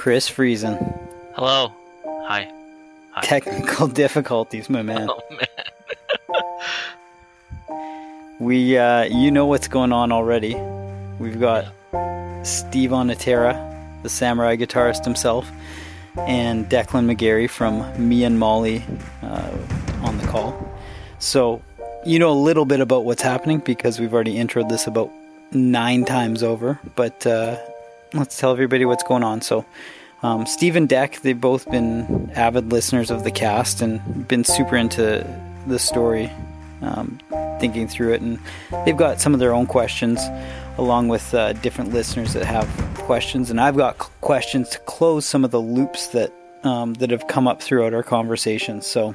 Chris Friesen. Hello. Hi. Hi. Technical difficulties, my man. Oh man. We, uh, you know what's going on already. We've got Steve Onatera, the samurai guitarist himself, and Declan McGarry from Me and Molly uh, on the call. So, you know a little bit about what's happening because we've already introed this about nine times over, but uh, let's tell everybody what's going on. So, um, Steve and Deck, they've both been avid listeners of the cast and been super into the story, um, thinking through it, and they've got some of their own questions, along with uh, different listeners that have questions, and I've got questions to close some of the loops that um, that have come up throughout our conversations. So,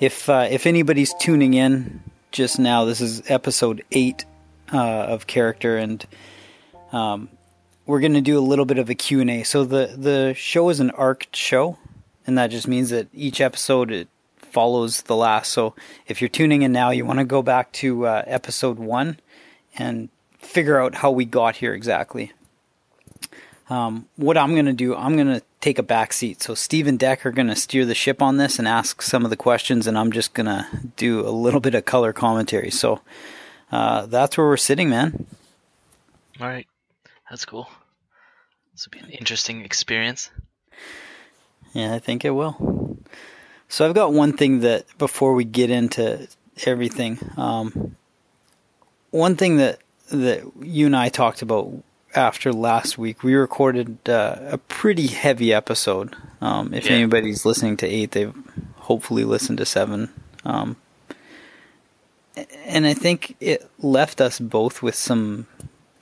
if uh, if anybody's tuning in just now, this is episode eight uh, of Character, and um, we're going to do a little bit of a Q&A. So the the show is an arced show, and that just means that each episode it follows the last. So if you're tuning in now, you want to go back to uh, episode one and figure out how we got here exactly. Um, what I'm going to do, I'm going to take a back seat. So Steve and Deck are going to steer the ship on this and ask some of the questions, and I'm just going to do a little bit of color commentary. So uh, that's where we're sitting, man. All right. That's cool. This will be an interesting experience. Yeah, I think it will. So I've got one thing that before we get into everything, um, one thing that that you and I talked about after last week, we recorded uh, a pretty heavy episode. Um, if Yeah. anybody's listening to eight, they've hopefully listened to seven. Um, and I think it left us both with some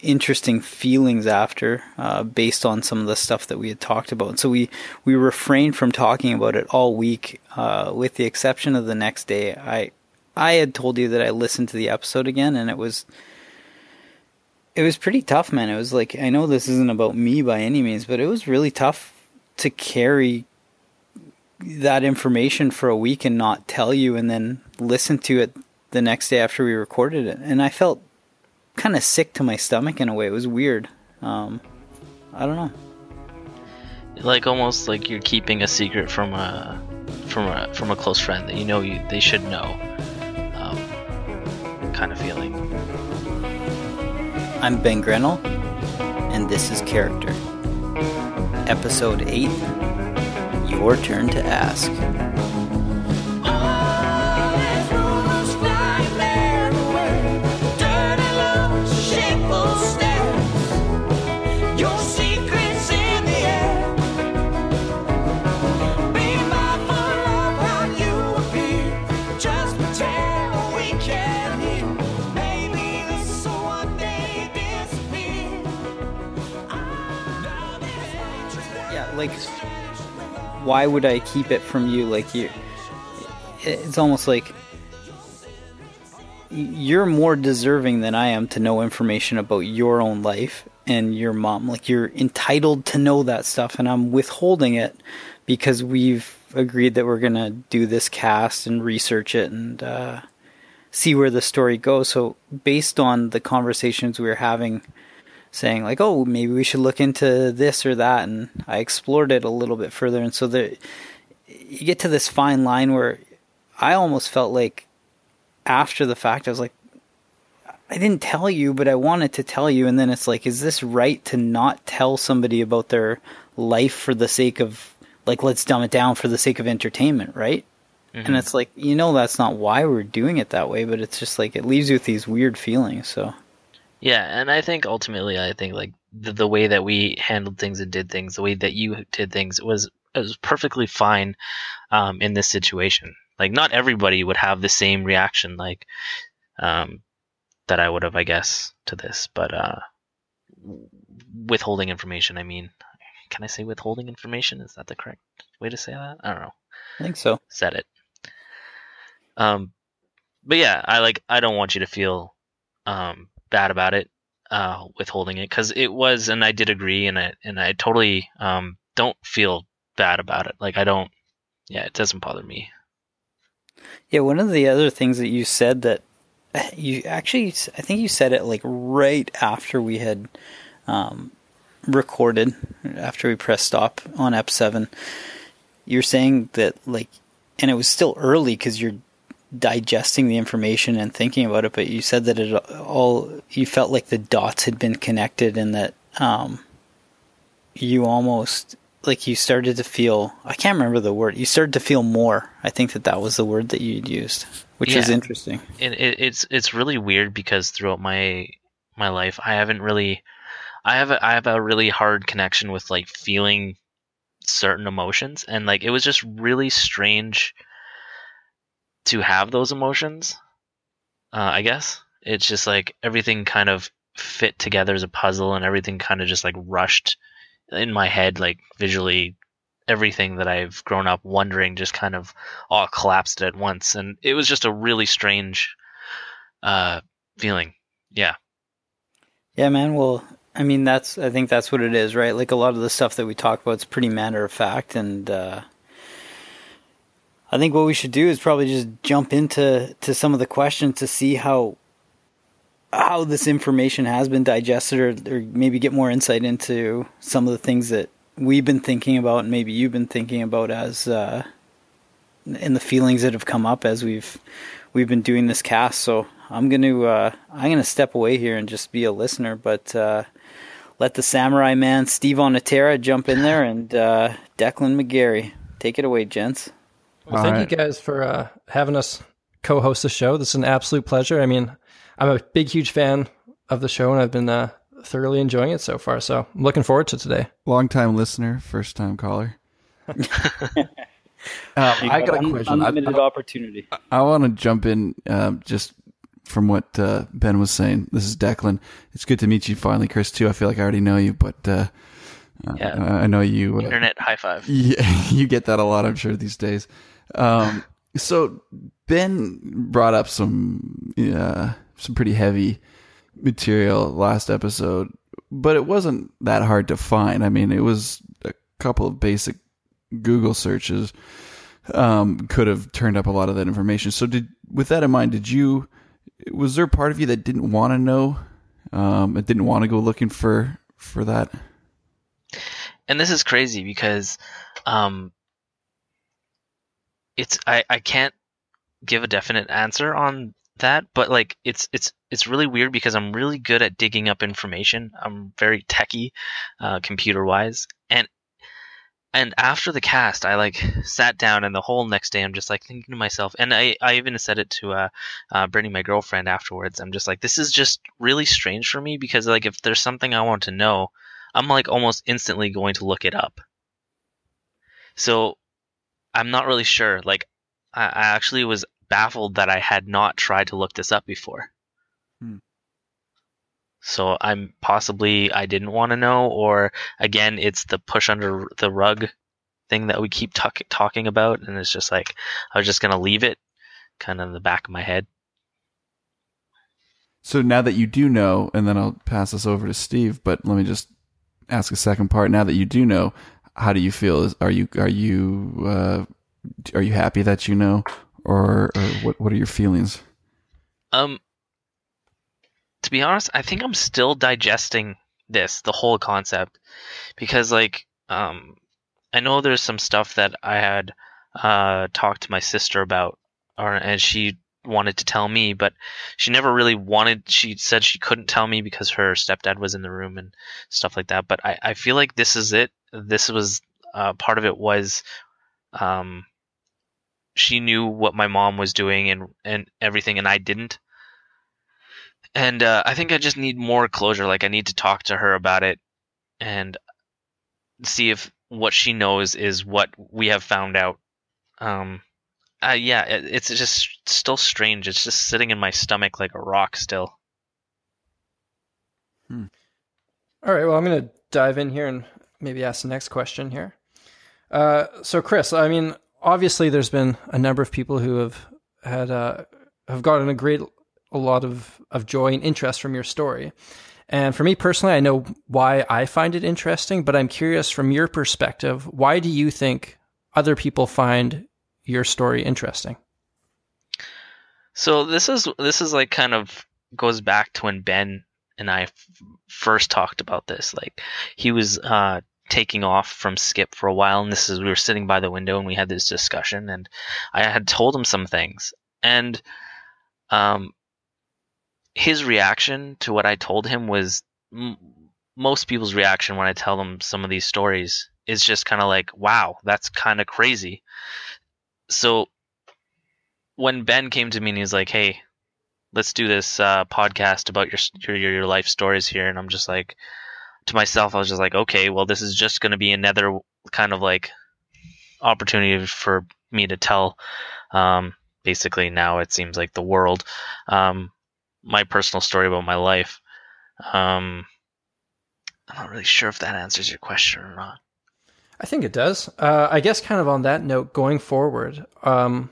interesting feelings after, uh, based on some of the stuff that we had talked about. So we we refrained from talking about it all week, uh, with the exception of the next day. I I had told you that I listened to the episode again, and it was it was pretty tough, man. It was like I know this isn't about me by any means, but it was really tough to carry that information for a week and not tell you, and then listen to it the next day after we recorded it. And I felt kind of sick to my stomach in a way. It was weird. Um, I don't know. Like almost like you're keeping a secret from a from a from a close friend that you know you they should know. Um, kind of feeling. I'm Ben Grenell, and this is Character. Episode 8 Your Turn to Ask. Why would I keep it from you? Like, you. It's almost like you're more deserving than I am to know information about your own life and your mom. Like, you're entitled to know that stuff, and I'm withholding it because we've agreed that we're to do this cast and research it and uh, see where the story goes. So, based on the conversations we were having, saying like, "Oh, maybe we should look into this or that," and I explored it a little bit further, and so the you get to this fine line where I almost felt like after the fact, I was like, I didn't tell you, but I wanted to tell you, and then it's like, is this right to not tell somebody about their life for the sake of like, let's dumb it down for the sake of entertainment, right? And mm-hmm. it's like, you know, that's not why we're doing it that way, but it's just like it leaves you with these weird feelings. So. Yeah, and I think ultimately, I think like the, the way that we handled things and did things, the way that you did things was was perfectly fine um, in this situation. Like not everybody would have the same reaction like um, that I would have, I guess, to this. But uh, withholding information, I mean, can I say withholding information? Is that the correct way to say that? I don't know. I think so. Said it. Um, but yeah, I like. I don't want you to feel um bad about it, uh, withholding it because it was, and I did agree, and I and I totally um don't feel bad about it. Like I don't. Yeah, it doesn't bother me. Yeah, one of the other things that you said that you actually, I think you said it like right after we had um, recorded after we pressed stop on Ep seven, you're saying that like, and it was still early because you're digesting the information and thinking about it. But you said that it all you felt like the dots had been connected and that um, you almost like you started to feel. I can't remember the word. You started to feel more. I think that that was the word that you'd used, which is interesting. it, it, it's it's really weird because throughout my my life I haven't really I have a, I have a really hard connection with like feeling certain emotions and like it was just really strange to have those emotions uh, I guess. It's just like everything kind of fit together as a puzzle and everything kind of just like rushed in my head like visually. Everything that I've grown up wondering just kind of all collapsed at once. And it was just a really strange uh feeling. Yeah. Yeah, man. Well, I mean, that's I think that's what it is, right? Like a lot of the stuff that we talk about is pretty matter of fact, and uh, I think what we should do is probably just jump into to some of the questions to see how how this information has been digested, or, or maybe get more insight into some of the things that we've been thinking about, and maybe you've been thinking about as uh, and the feelings that have come up as we've we've been doing this cast. So I'm gonna uh, I'm gonna step away here and just be a listener, but uh, let the samurai man Steve Onatera jump in there and uh, Declan McGarry take it away, gents. Well, All thank right. you guys for uh, having us co-host the show. This is an absolute pleasure. I mean, I'm a big, huge fan of the show, and I've been uh, thoroughly enjoying it so far. So I'm looking forward to today. Long time listener, first time caller. Um, I got a Un- question. I, Unlimited opportunity. I want to jump in um, just from what uh, Ben was saying. This is Declan. It's good to meet you finally, Chris. Too. I feel like I already know you, but uh, Yeah. uh, I know you. Uh, internet high five Yeah, you get that a lot, I'm sure, these days. Um, so Ben brought up some uh, some pretty heavy material last episode, but it wasn't that hard to find. I mean, it was a couple of basic Google searches um, could have turned up a lot of that information. So, did with that in mind, did you? Was there part of you that didn't want to know? Um, it didn't want to go looking for for that. and this is crazy because um it's I, I can't give a definite answer on that but like it's it's it's really weird because i'm really good at digging up information. I'm very techie uh, computer wise and and after the cast i like sat down and the whole next day i'm just like thinking to myself and i i even said it to uh, uh brittany my girlfriend afterwards. I'm just like this is just really strange for me because like if there's something i want to know I'm like almost instantly going to look it up. So I'm not really sure. Like I, I actually was baffled that I had not tried to look this up before. Hmm. So I'm possibly I didn't want to know, or again, it's the push under the rug thing that we keep talk- talking about, and it's just like I was just gonna leave it kind of in the back of my head. So now that you do know, and then I'll pass this over to Steve, but let me just ask a second part. Now that you do know, how do you feel? Are you are you uh, are you happy that you know, or, or what what are your feelings? Um, to be honest, I think I'm still digesting this, the whole concept, because like, um, I know there's some stuff that I had uh talked to my sister about, or and she wanted to tell me, but she never really wanted. She said she couldn't tell me because her stepdad was in the room and stuff like that. But I I feel like this is it. This was uh part of it was, um. She knew what my mom was doing and and everything, and I didn't and uh, I think I just need more closure. Like I need to talk to her about it and see if what she knows is what we have found out. Um, uh, yeah, it, it's just still strange. It's just sitting in my stomach like a rock still. All right. Well, I'm going to dive in here and maybe ask the next question here. Uh, so, Chris, I mean, obviously, there's been a number of people who have had uh, have gotten a great a lot of of joy and interest from your story. And for me personally, I know why I find it interesting, but I'm curious from your perspective, why do you think other people find your story interesting? So this is this is like kind of goes back to when Ben and I f- first talked about this. Like he was uh, taking off from Skip for a while, and this is we were sitting by the window and we had this discussion, and I had told him some things, and um, his reaction to what I told him was m- most people's reaction when I tell them some of these stories is just kind of like, "Wow, that's kind of crazy." So when Ben came to me and he was like, "Hey, let's do this uh, podcast about your, your your your life stories here," and I'm just like, to myself, I was just like, "Okay, well, this is just going to be another kind of like opportunity for me to tell." Um, basically, now it seems like the world, um, my personal story about my life. Um, I'm not really sure if that answers your question or not. I think it does. Uh, I guess, kind of on that note, going forward, um,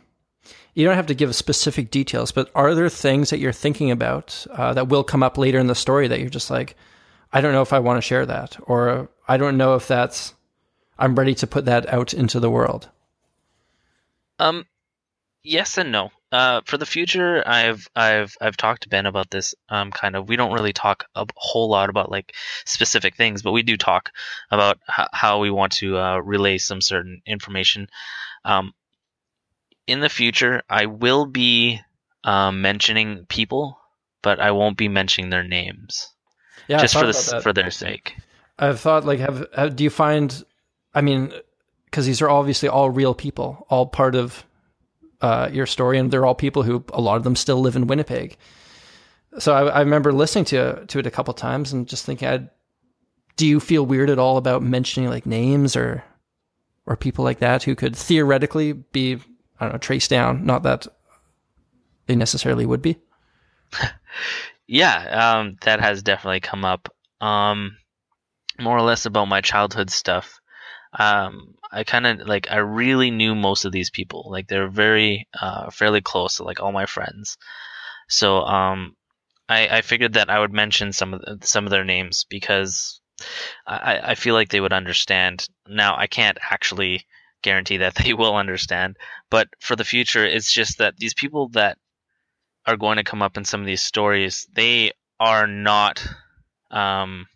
you don't have to give specific details, but are there things that you're thinking about uh, that will come up later in the story that you're just like, I don't know if I want to share that, or I don't know if that's, I'm ready to put that out into the world? Um, yes and no. Uh, for the future, I've I've I've talked to Ben about this. Um, kind of. We don't really talk a whole lot about like specific things, but we do talk about h- how we want to uh, relay some certain information. Um, in the future, I will be um, mentioning people, but I won't be mentioning their names, Yeah, just for thought this about that. for their sake. I've thought like have, have do you find I mean because these are obviously all real people, all part of uh, your story, and they're all people who a lot of them still live in Winnipeg. So I, I remember listening to to it a couple times and just thinking, I'd, do you feel weird at all about mentioning like names or or people like that who could theoretically be I don't know traced down? Not that they necessarily would be. Yeah, um, that has definitely come up. Um, more or less about my childhood stuff. Um, I kind of like I really knew most of these people. Like they're very uh, fairly close to like all my friends. So um, I, I figured that I would mention some of the, some of their names because I, I feel like they would understand. Now I can't actually guarantee that they will understand, but for the future, it's just that these people that are going to come up in some of these stories, they are not um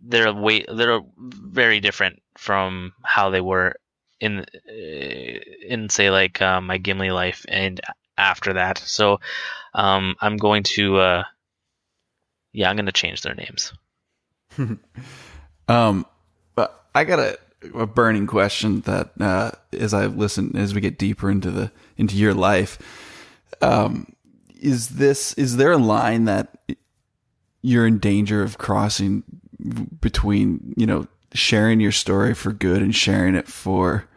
they're way they're very different from how they were in uh, in say like uh, my Gimli life and after that. So um I'm going to uh yeah, I'm going to change their names. Um, but I got a, a burning question that uh, as I listen, as we get deeper into the into your life, um, is this is there a line that you're in danger of crossing between you know sharing your story for good and sharing it for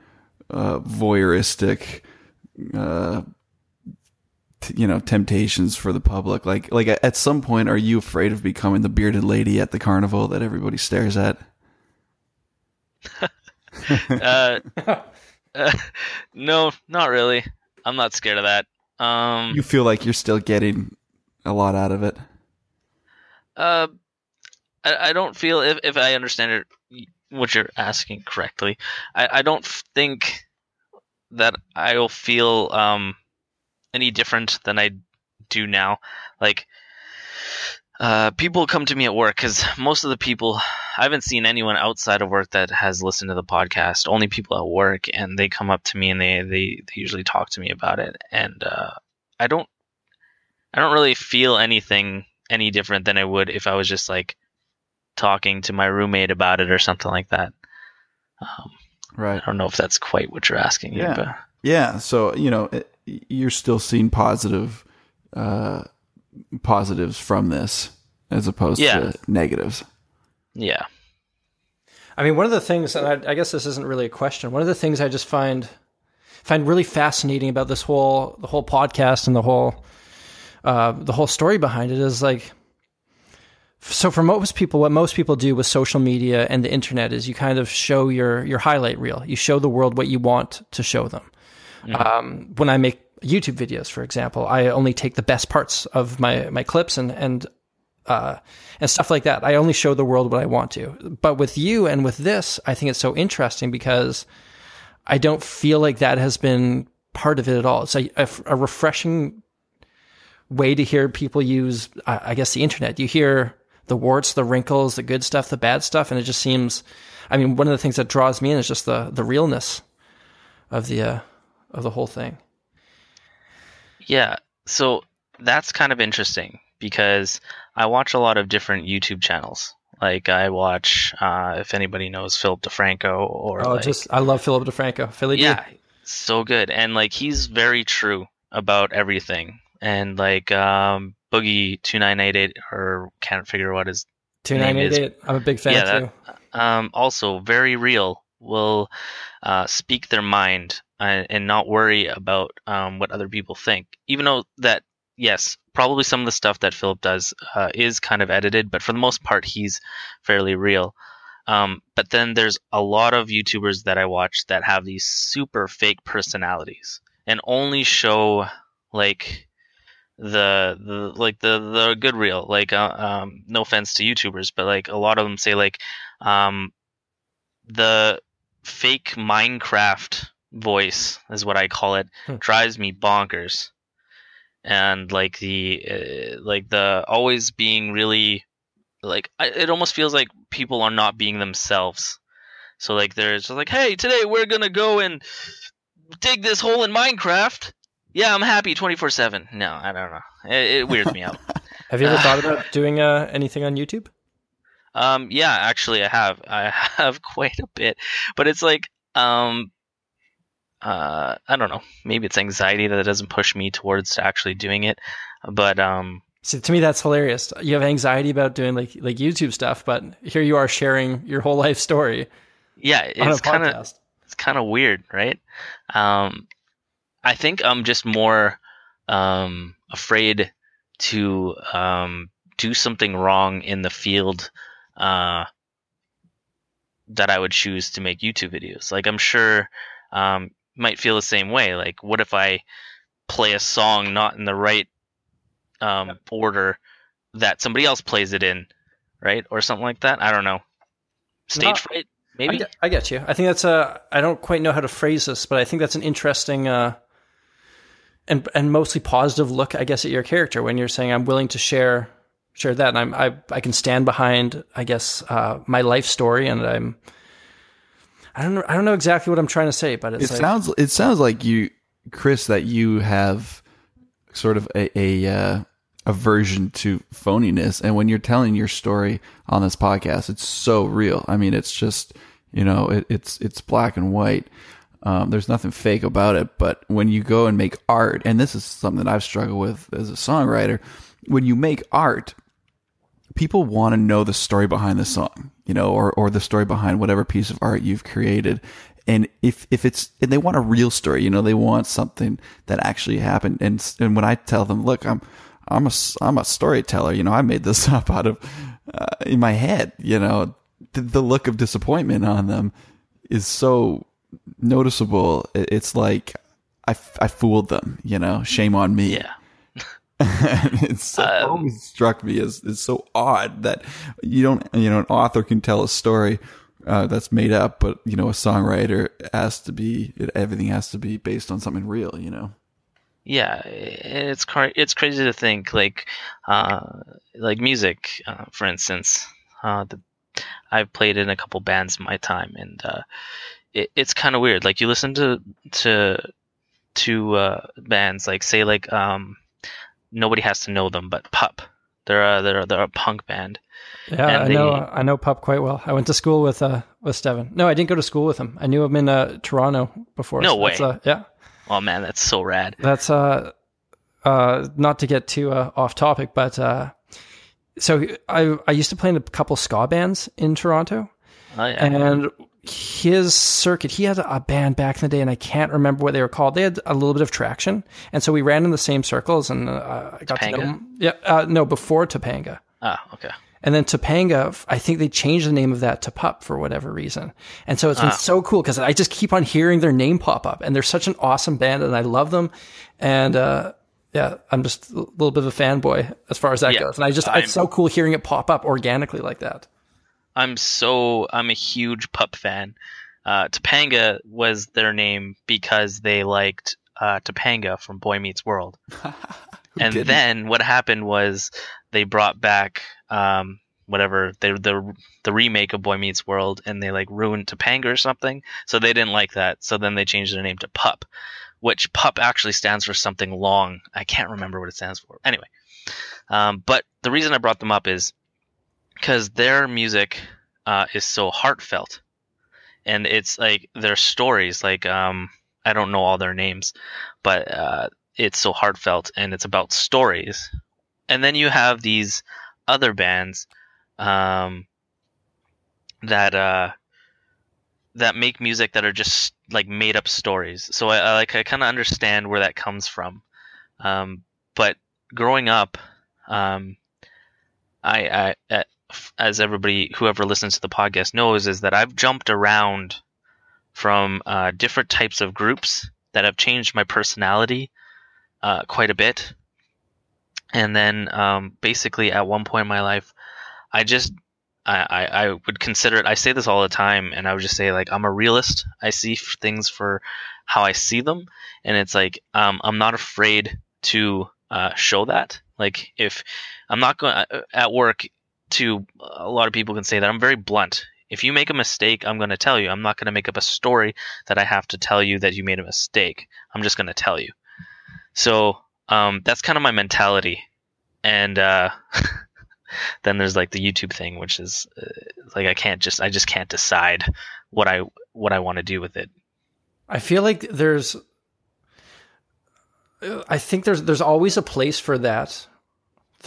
uh, voyeuristic uh, t- you know temptations for the public like like at some point are you afraid of becoming the bearded lady at the carnival that everybody stares at Uh, uh no, not really. I'm not scared of that. Um you feel like you're still getting a lot out of it Uh, I, I don't feel if, if I understand it, what you're asking correctly. I, I don't think that I will feel um any different than I do now. Like, uh, people come to me at work because most of the people I haven't seen anyone outside of work that has listened to the podcast. Only people at work, and they come up to me and they they, they usually talk to me about it. And uh, I don't I don't really feel anything any different than I would if I was just like talking to my roommate about it or something like that. Um, right I don't know if that's quite what you're asking. Yeah. but yeah so you know it, you're still seeing positive uh positives from this as opposed Yeah. to negatives yeah. I mean, one of the things, and I, I guess this isn't really a question. One of the things I just find find really fascinating about this whole the whole podcast and the whole uh, the whole story behind it is like. So for most people, what most people do with social media and the internet is you kind of show your your highlight reel. You show the world what you want to show them. Um, when I make YouTube videos, for example, I only take the best parts of my my clips and and uh, and stuff like that. I only show the world what I want to. But with you and with this, I think it's so interesting because I don't feel like that has been part of it at all. It's a, a, a refreshing way to hear people use, I I guess, the internet. You hear the warts, the wrinkles, the good stuff, the bad stuff, and it just seems. I mean, one of the things that draws me in is just the the realness of the uh, of the whole thing. Yeah, so that's kind of interesting because I watch a lot of different YouTube channels. Like I watch, uh, if anybody knows Philip DeFranco or Oh, like, just I love Philip DeFranco, Philly. Yeah, so good, and like he's very true about everything. And like um, Boogie two nine eight eight, or can't figure what his two nine eight eight. I'm a big fan Yeah, too. that- um, also very real will uh, speak their mind uh, and not worry about um, what other people think. Even though that yes probably some of the stuff that philip does uh, is kind of edited but for the most part he's fairly real. Um, but then there's a lot of youtubers that i watch that have these super fake personalities and only show like the the like the the good real like uh, um no offense to youtubers but like a lot of them say like um the fake minecraft voice is what i call it. Hmm. drives me bonkers. And like the uh, like the always being really like I, it almost feels like people are not being themselves. So like they're just like hey today we're gonna go and dig this hole in minecraft. Yeah i'm happy 24-7 no i don't know. It, it weirds me out. Have you ever thought about doing uh, anything on YouTube? Um, yeah, actually, I have. I have quite a bit, but it's like, um, uh, I don't know. Maybe it's anxiety that doesn't push me towards actually doing it. But um, See, to me, that's hilarious. You have anxiety about doing like like YouTube stuff, but here you are sharing your whole life story yeah, it's kind of it's kind of weird, right? Um, I think I'm just more um afraid to um do something wrong in the field uh that I would choose to make YouTube videos. Like I'm sure um might feel the same way. Like what if I play a song not in the right um order that somebody else plays it in, right? Or something like that. I don't know. Stage fright, I maybe? get, I get you. I think that's a. I don't quite know how to phrase this, but I think that's an interesting uh, and and mostly positive look, I guess, at your character when you're saying I'm willing to share share that, and I'm I I can stand behind, I guess, uh, my life story, and I'm. I don't know. I don't know exactly what I'm trying to say, but it's It like, sounds it sounds like you, Chris, that you have sort of a a uh, aversion to phoniness, and when you're telling your story on this podcast, it's so real. I mean, it's just you know, it, it's it's black and white. Um, there's nothing fake about it. But when you go and make art, and this is something that I've struggled with as a songwriter, when you make art, people want to know the story behind the song, you know, or, or the story behind whatever piece of art you've created. And if, if it's, and they want a real story, you know, they want something that actually happened. And, and when I tell them, look, I'm, I'm a, I'm a storyteller, you know, I made this up out of, uh, in my head, you know, the, the look of disappointment on them is so noticeable. It's like, I, I fooled them, you know, shame on me Yeah. it's so, Um, always struck me as it's so odd that you don't you know an author can tell a story uh, that's made up, but you know a songwriter has to be it, everything has to be based on something real. You know, Yeah, it's cra- it's crazy to think like uh, like music, uh, for instance. Uh, the, I've played in a couple bands in my time, and uh, it, it's kind of weird. Like you listen to to to uh, bands like say like um, nobody has to know them, but Pup. They're a, they're a, they're a punk band. Yeah, I know. I know Pup quite well. I went to school with uh with Steven. No, I didn't go to school with him. I knew him in uh, Toronto before. No that's, way. uh, yeah, Oh man, that's so rad. that's uh uh not to get too uh, off topic, but uh so I I used to play in a couple ska bands in Toronto, Oh, yeah. and his circuit he had a band back in the day and i can't remember what they were called they had a little bit of traction and so we ran in the same circles and uh, i got to know Topanga? him yeah uh, no before topanga Ah, okay. and then Topanga, I think they changed the name of that to Pup for whatever reason. And so it's been so cool because I just keep on hearing their name pop up and they're such an awesome band and I love them. And, uh, yeah, I'm just a little bit of a fanboy as far as that Yeah, goes. And I just, I'm- it's so cool hearing it pop up organically like that. I'm so I'm a huge pup fan. Uh, Topanga was their name because they liked uh, Topanga from Boy Meets World. And didn't? then what happened was they brought back um, whatever they, the the remake of Boy Meets World, and they like ruined Topanga or something. So they didn't like that. So then they changed their name to Pup, which Pup actually stands for something long. I can't remember what it stands for. Anyway, um, but the reason I brought them up is because their music uh, is so heartfelt, and it's like their stories. Like um, I don't know all their names, but uh, it's so heartfelt and it's about stories. And then you have these other bands um, that uh, that make music that are just like made up stories. So I, I like I kind of understand where that comes from. Um, but growing up, um, I, I as everybody whoever listens to the podcast knows is that I've jumped around from uh, different types of groups that have changed my personality uh, quite a bit. And then um, basically at one point in my life, I just I, I, would consider it. I say this all the time, and I would just say like I'm a realist. I see things for how I see them, and it's like um, I'm not afraid to uh, show that. Like if I'm not going at work, to a lot of people can say that I'm very blunt. If you make a mistake, I'm going to tell you. I'm not going to make up a story that I have to tell you that you made a mistake. I'm just going to tell you. So um, that's kind of my mentality. And uh, then there's like the YouTube thing, which is uh, like I can't just I just can't decide what I what I want to do with it. I feel like there's I think there's there's always a place for that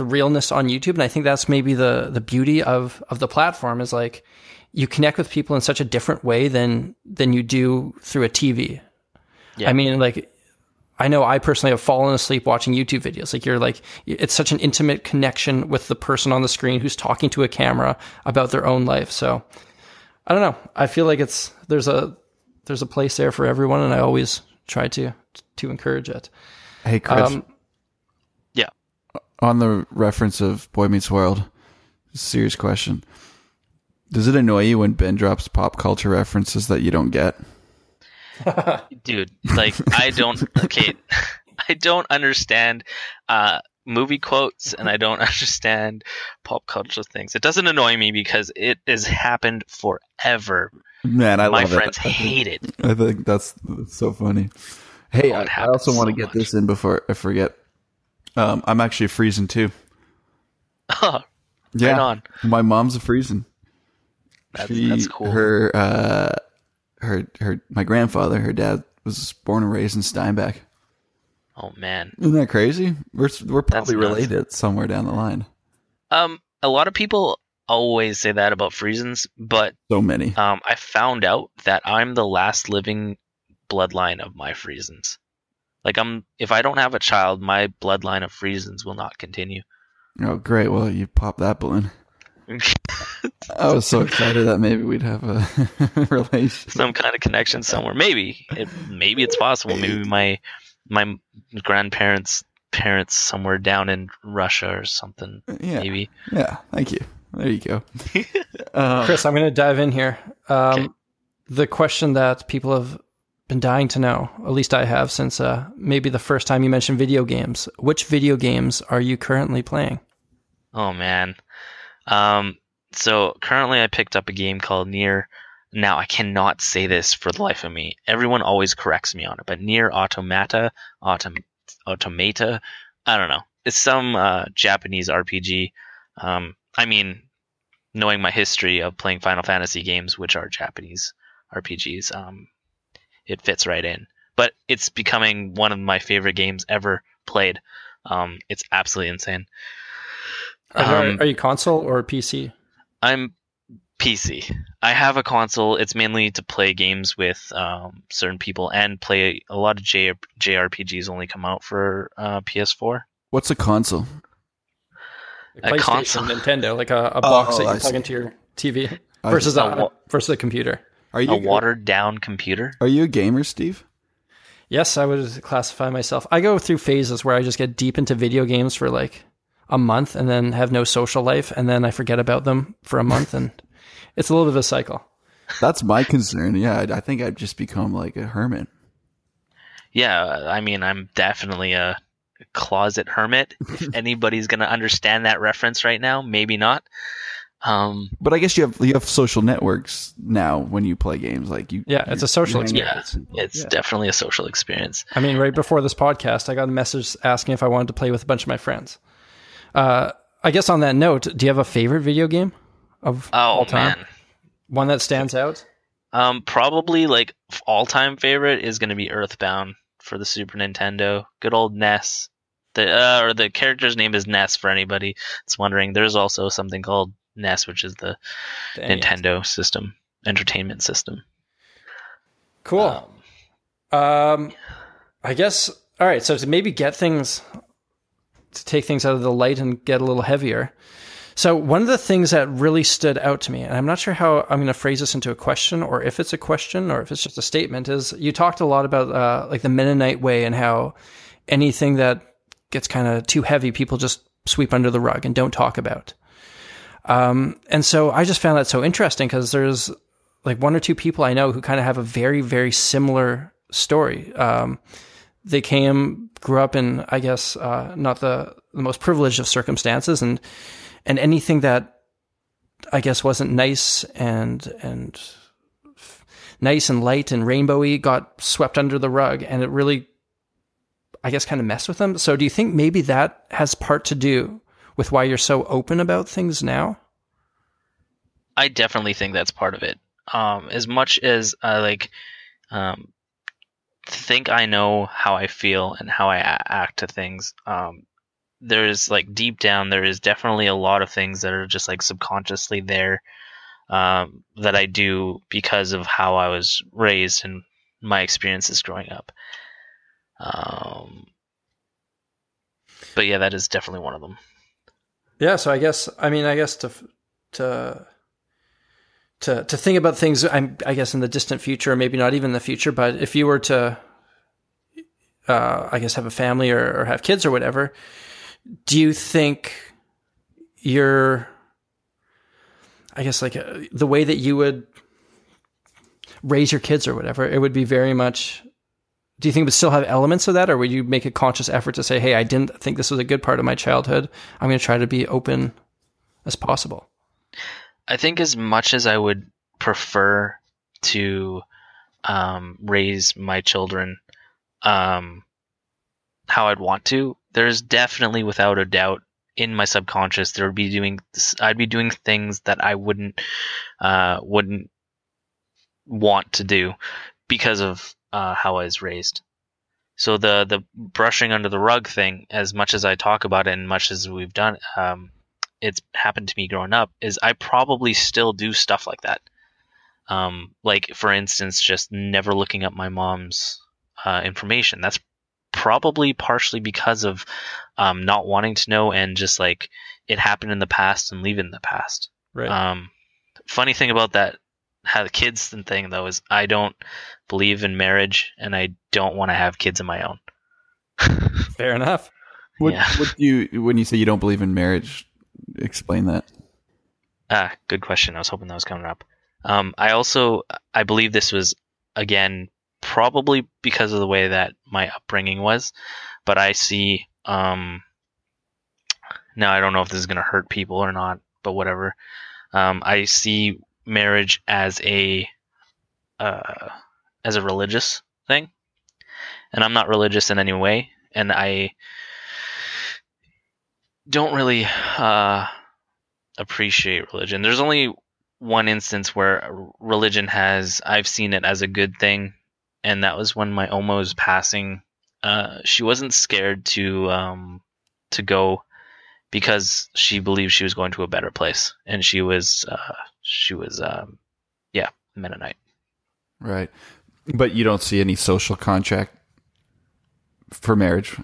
the realness on YouTube and I think that's maybe the the beauty of of the platform is like you connect with people in such a different way than than you do through a TV. Yeah. I mean like I know I personally have fallen asleep watching YouTube videos. Like you're like it's such an intimate connection with the person on the screen who's talking to a camera about their own life. So I don't know. I feel like it's there's a there's a place there for everyone and I always try to to encourage it. Hey, Chris. Um, Yeah. On the reference of Boy Meets World, serious question. Does it annoy you when Ben drops pop culture references that you don't get? dude like i don't okay i don't understand uh movie quotes and i don't understand pop culture things it doesn't annoy me because it has happened forever Man, I my love friends it. Hate it I think that's, that's so funny. Hey, Oh, I, I also want to so get much. this in before I forget. Um, I'm actually Friesen too. oh, Yeah, right on my mom's a Friesen. that's, She- that's cool Her, uh, her, her, my grandfather, her dad was born and raised in Steinbach. oh man Isn't that crazy? We're we're probably related somewhere down the line. um a lot of people always say that about Friesens, but So many. um i found out that i'm the last living bloodline of my Friesens. Like i'm if i don't have a child my bloodline of Friesens will not continue Oh, great. Well, you popped that balloon. I was so excited that maybe we'd have a relation. some kind of connection somewhere. Maybe it maybe it's possible. Maybe my my grandparents parents somewhere down in Russia or something. Yeah. Maybe. Yeah. Thank you. There you go. Um, Chris, I'm going to dive in here. Um, Okay. The question that people have been dying to know, at least I have since uh, maybe the first time you mentioned video games. Which video games are you currently playing? Oh man. Um. So currently, I picked up a game called Nier. Now I cannot say this for the life of me. Everyone always corrects me on it, but Nier Automata, Autom, Automata. I don't know. It's some uh, Japanese RPG. Um. I mean, knowing my history of playing Final Fantasy games, which are Japanese RPGs, um, it fits right in. But it's becoming one of my favorite games ever played. Um, it's absolutely insane. Are, Um, are you console or PC? I'm PC. I have a console. It's mainly to play games with um, certain people and play a lot of J- JRPGs. Only come out for uh, PS4. what's a console? a PlayStation, console. Nintendo, like a, a box Oh, that you I plug see. into your TV versus a, A versus a computer. Are you A watered down computer. Are you a gamer, Steve? Yes, I would classify myself. I go through phases where I just get deep into video games for like a month and then have no social life and then I forget about them for a month and it's a little bit of a cycle. That's my concern. Yeah, I, I think I've just become like a hermit. Yeah, I mean, I'm definitely a closet hermit. if anybody's gonna understand that reference right now, maybe not. Um, But I guess you have you have social networks now when you play games. Like you, Yeah, it's a social experience. yeah, it's Yeah. definitely a social experience. I mean, right before this podcast, I got a message asking if I wanted to play with a bunch of my friends. Uh, I guess on that note, do you have a favorite video game of Oh all time? man, One that stands out? um, probably like all time favorite is gonna be Earthbound for the Super Nintendo. Good old Ness. The uh, or the character's name is Ness for anybody that's wondering. There's also something called NES, which is the NES. Nintendo system, entertainment system. Cool. Um, Um, I guess. All right. So to maybe get things, to take things out of the light and get a little heavier. So one of the things that really stood out to me, and I'm not sure how I'm going to phrase this into a question, or if it's a question, or if it's just a statement, is you talked a lot about uh, like the Mennonite way and how anything that gets kind of too heavy, people just sweep under the rug and don't talk about. Um, and so I just found that so interesting because there's like one or two people I know who kind of have a very, very similar story. Um, they came, grew up in, I guess, uh, not the, the most privileged of circumstances, and and anything that I guess wasn't nice and and nice and light and rainbowy got swept under the rug, and it really, I guess, kind of messed with them. So, do you think maybe that has part to do with why you're so open about things now? I definitely think that's part of it. Um, as much as I like, um, think I know how I feel and how I a- act to things. Um, there's like deep down, there is definitely a lot of things that are just like subconsciously there um, that I do because of how I was raised and my experiences growing up. Um, but yeah, that is definitely one of them. Yeah, so I guess I mean I guess to to to to think about things I'm I guess in the distant future or maybe not even the future, but if you were to uh, I guess have a family or, or have kids or whatever, do you think you're I guess like uh, the way that you would raise your kids or whatever, it would be very much do you think it would still have elements of that, or would you make a conscious effort to say, "Hey, I didn't think this was a good part of my childhood. I'm going to try to be open as possible." I think as much as I would prefer to um, raise my children um, how I'd want to, there's definitely, without a doubt, in my subconscious, there would be doing. I'd be doing things that I wouldn't uh, wouldn't want to do because of uh, how I was raised. So the the brushing under the rug thing, as much as I talk about it and much as we've done, um, it's happened to me growing up is I probably still do stuff like that. Um, like for instance, just never looking up my mom's uh, information. That's probably partially because of um, not wanting to know and just like it happened in the past and leave it in the past. Right. Um, funny thing about that, how the kids thing though is I don't believe in marriage and I don't want to have kids of my own. Fair enough. What, Yeah. what do you when you say you don't believe in marriage? Explain that. Ah, good question. I was hoping that was coming up. Um, I also I believe this was again probably because of the way that my upbringing was, but I see um now I don't know if this is gonna hurt people or not, but whatever. Um, I see marriage as a uh, as a religious thing, and I'm not religious in any way, and I don't really uh, appreciate religion. There's only one instance where religion has I've seen it as a good thing, and that was when my Oma was passing. Uh, she wasn't scared to um, to go because she believed she was going to a better place, and she was uh, she was um, yeah Mennonite. Right. But you don't see any social contract for marriage.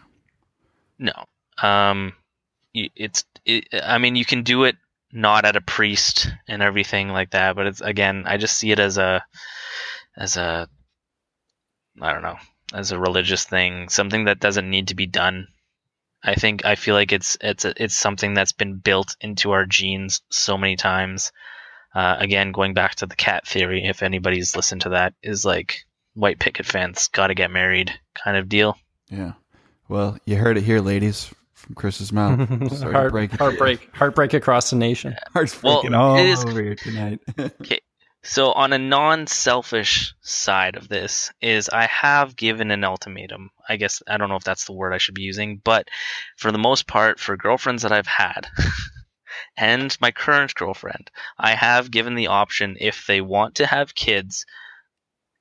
No, um, it's it, I mean you can do it not at a priest and everything like that, but it's again I just see it as a as a I don't know as a religious thing, something that doesn't need to be done. I think I feel like it's it's a, it's something that's been built into our genes so many times. Uh, again, going back to the cat theory, if anybody's listened to that, is like white picket fence, got to get married kind of deal. Yeah. Well, you heard it here, ladies, from Chris's mouth. Sorry to Heart, break it. heartbreak, heartbreak across the nation. Heart's Well, breaking all it is- over here tonight. okay. So on a non-selfish side of this is I have given an ultimatum. I guess I don't know if that's the word I should be using, but for the most part for girlfriends that I've had and my current girlfriend, I have given the option if they want to have kids,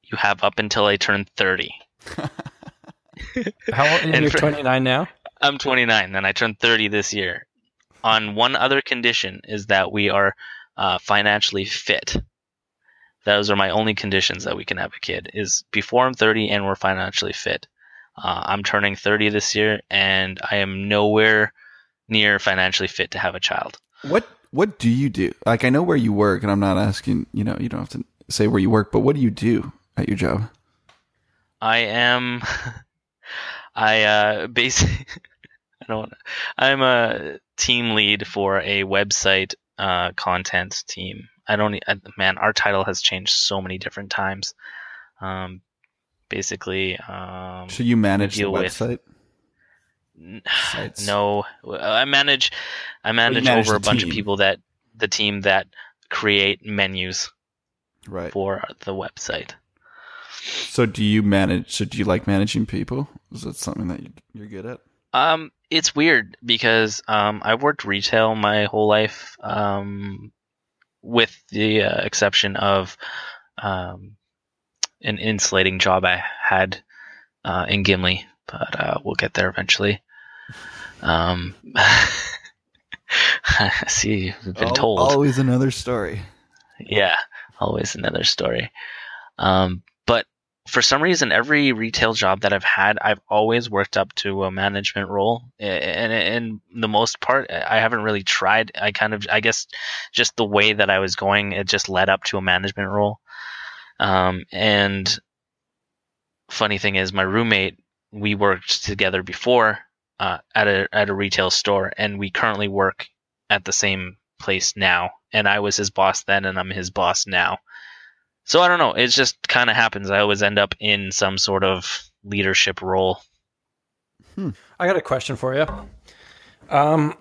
you have up until I turn 30. How old? You're for- 29 now. I'm 29 and I turned 30 this year. On one other condition is that we are uh, financially fit. Those are my only conditions that we can have a kid. Is before I'm 30 and we're financially fit. Uh, I'm turning 30 this year and I am nowhere near financially fit to have a child. What What do you do? Like, I know where you work, and I'm not asking. You know, you don't have to say where you work, but what do you do at your job? I am. I uh, basically. I don't. I'm a team lead for a website uh, content team. I don't. I, man, our title has changed so many different times. Um, basically, um, So you manage the with- website. n- sites. no, I manage. I manage, manage over a bunch team. of people that the team that create menus Right. for the website. So do you manage? So do you like managing people? Is that something that you, you're good at? Um, it's weird because um, I've worked retail my whole life, um, with the uh, exception of um, an insulating job I had uh, in Gimli, but uh, we'll get there eventually. Um, I see, you've been Al- told. Always another story. Yeah, always another story. Um, but for some reason, every retail job that I've had, I've always worked up to a management role, and in the most part, I haven't really tried. I kind of, I guess, just the way that I was going, it just led up to a management role. Um, and funny thing is, my roommate, we worked together before uh, at a at a retail store, and we currently work at the same place now. And I was his boss then, and I'm his boss now. So I don't know. It just kind of happens. I always end up in some sort of leadership role. I got a question for you. Um,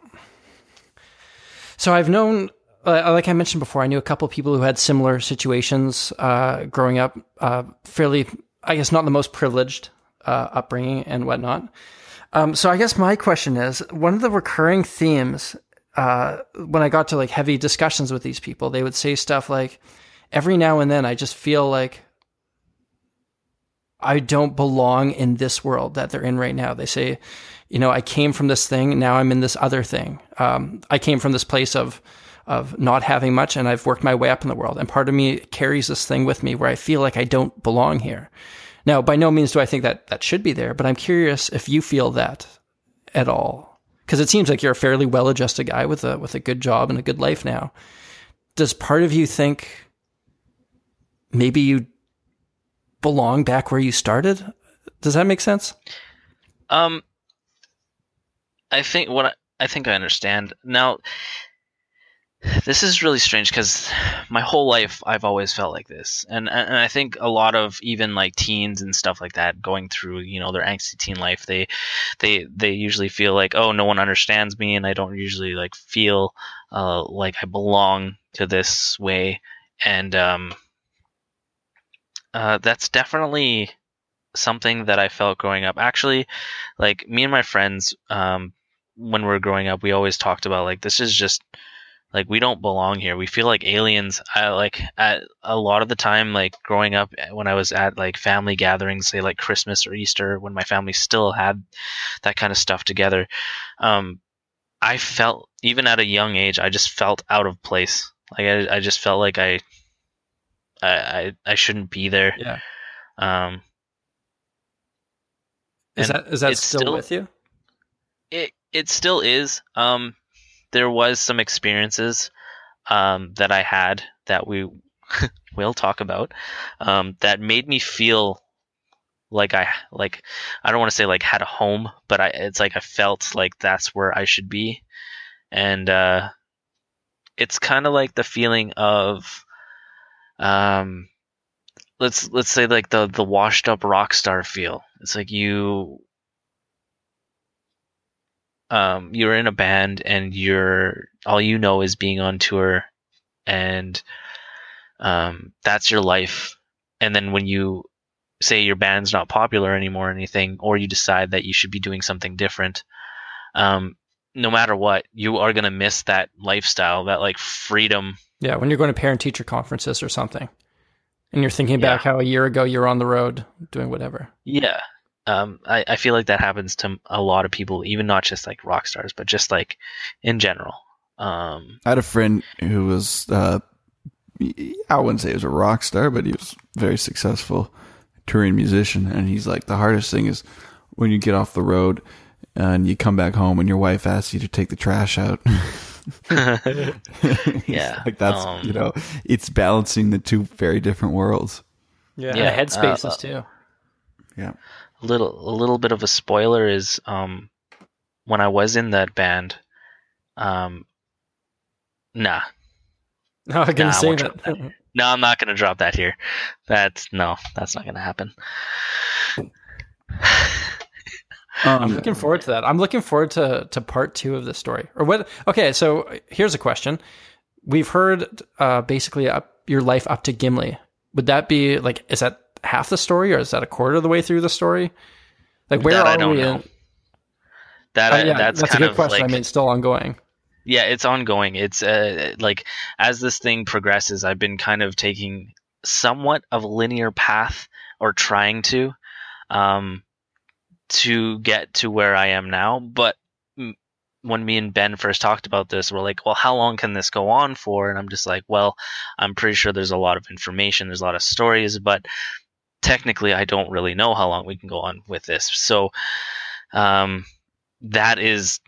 so I've known, uh, like I mentioned before, I knew a couple of people who had similar situations uh, growing up, uh, fairly, I guess, not the most privileged uh, upbringing and whatnot. Um, so I guess my question is one of the recurring themes uh, when I got to like heavy discussions with these people, they would say stuff like, every now and then I just feel like I don't belong in this world that they're in right now. They say, you know, I came from this thing, now I'm in this other thing. Um, I came from this place of of not having much, and I've worked my way up in the world. And part of me carries this thing with me where I feel like I don't belong here. Now, by no means do I think that that should be there, but I'm curious if you feel that at all, because it seems like you're a fairly well-adjusted guy with a with a good job and a good life now. Does part of you think maybe you belong back where you started? Does that make sense? Um, I think what I, I think I understand now. This is really strange because my whole life I've always felt like this, and and I think a lot of even like teens and stuff like that going through you know their angsty teen life, they they they usually feel like oh no one understands me, and I don't usually like feel uh, like I belong to this way, and um, uh, that's definitely something that I felt growing up. Actually, like me and my friends, um, when we were growing up, we always talked about like this is just like we don't belong here. We feel like aliens. I like at a lot of the time, like growing up when I was at like family gatherings, say like Christmas or Easter, when my family still had that kind of stuff together. Um, I felt even at a young age, I just felt out of place. Like I, I just felt like I, I, I, I shouldn't be there. Yeah. Um, Is that is that still, still- with you? it it still is. Um, there was some experiences um, that I had that we will talk about um, that made me feel like I like I don't want to say like had a home, but I it's like I felt like that's where I should be, and uh, it's kind of like the feeling of um, let's let's say like the the washed up rock star feel. It's like you um you're in a band and you're all you know is being on tour and um that's your life. And then when you say your band's not popular anymore or anything or you decide that you should be doing something different um no matter what, you are gonna miss that lifestyle, that like freedom Yeah, when you're going to parent teacher conferences or something, and you're thinking back how a year ago you're on the road doing whatever. Yeah. Um, I, I feel like that happens to a lot of people, even not just like rock stars, but just like in general. Um, I had a friend who was, uh, I wouldn't say he was a rock star, but he was very successful touring musician. And he's like, the hardest thing is when you get off the road and you come back home and your wife asks you to take the trash out. Yeah, like that's, um, you know, it's balancing the two very different worlds. Yeah, Yeah, headspaces uh, too. Yeah. A little, a little bit of a spoiler is, um, when I was in that band, um, nah, No, I'm gonna Nah, say won't that. no, I'm not gonna drop that here. That's no, that's not gonna happen. I'm Um, looking forward to that. I'm looking forward to to part two of this story. Or what? Okay, so here's a question. We've heard uh, basically up, your life up to Gimli. Would that be like? Is that half the story, or is that a quarter of the way through the story? Like where That are we? know. In, That Uh, yeah, that's, that's, a good of question. like I mean, it's still ongoing. yeah it's ongoing it's uh, like as this thing progresses i've been kind of taking somewhat of a linear path or trying to um to get to where i am now but when me and ben first talked about this we're like well how long can this go on for and i'm just like well i'm pretty sure there's a lot of information there's a lot of stories but technically i don't really know how long we can go on with this so um that is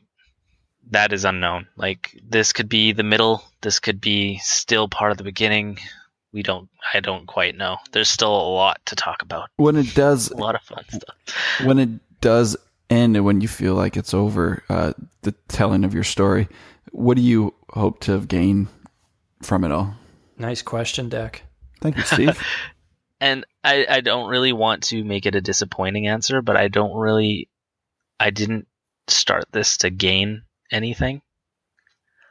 that is unknown. Like this could be the middle, this could be still part of the beginning. We don't I don't quite know. There's still a lot to talk about. when it does, A lot of fun stuff. when it does end and when you feel like it's over, uh, the telling of your story, what do you hope to have gained from it all? Nice question, Dex. Thank you, Steve. And I, I don't really want to make it a disappointing answer, but I don't really I didn't start this to gain anything.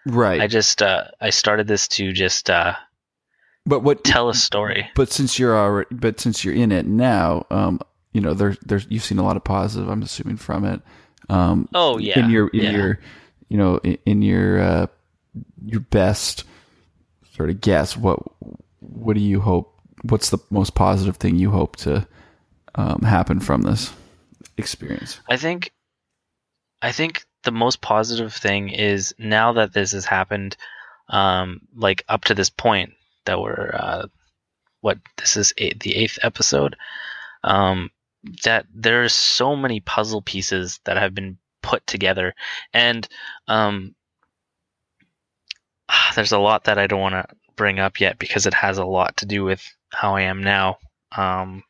right. I just uh I started this to just uh but what tell a story. But since you're already, but since you're in it now, um, you know, there's there's you've seen a lot of positive. I'm assuming from it. Um, Oh yeah. in your in yeah. your, you know, in, in your uh, your best sort of guess, what what do you hope? What's the most positive thing you hope to um, happen from this experience? I think I think the most positive thing is now that this has happened, um, like up to this point that we're uh, what this is eight, the eighth episode, um, that there's so many puzzle pieces that have been put together, and um, there's a lot that I don't want to bring up yet because it has a lot to do with how I am now. Um,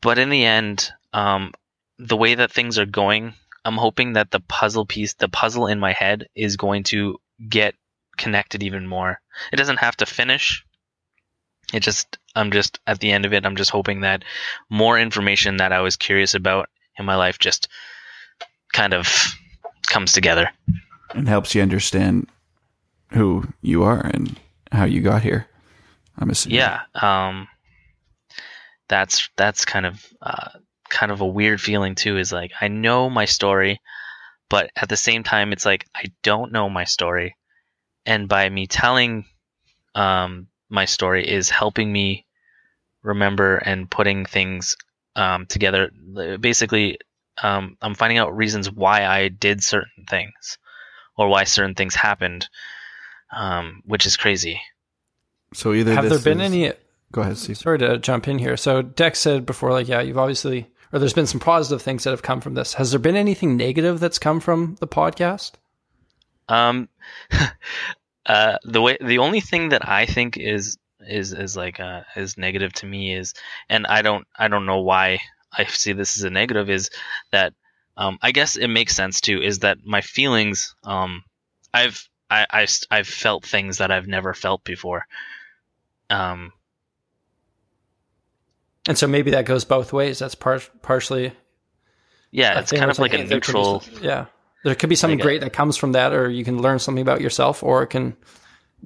but in the end, um, the way that things are going, I'm hoping that the puzzle piece, the puzzle in my head, is going to get connected even more. It doesn't have to finish. It just, I'm just at the end of it. I'm just hoping that more information that I was curious about in my life just kind of comes together. And helps you understand who you are and how you got here. I'm assuming. Yeah. Um, that's that's kind of uh, kind of a weird feeling too. Is like I know my story, but at the same time, it's like I don't know my story, and by me telling um, my story is helping me remember and putting things um, together. Basically, um, I'm finding out reasons why I did certain things or why certain things happened, um, which is crazy. So either Have there been is- any? Go ahead, Steve. Sorry to jump in here. So Dex said before, like, yeah, you've obviously, or there's been some positive things that have come from this. Has there been anything negative that's come from the podcast? Um, uh, the way the only thing that I think is is is like uh, is negative to me is, and I don't I don't know why I see this as a negative is that um, I guess it makes sense too is that my feelings um I've I, I I've felt things that I've never felt before. Um, And so maybe that goes both ways. That's par- partially. Yeah, a it's kind of like a hey, there could be neutral. some- yeah. There could be something great that comes from that, or you can learn something about yourself, or it can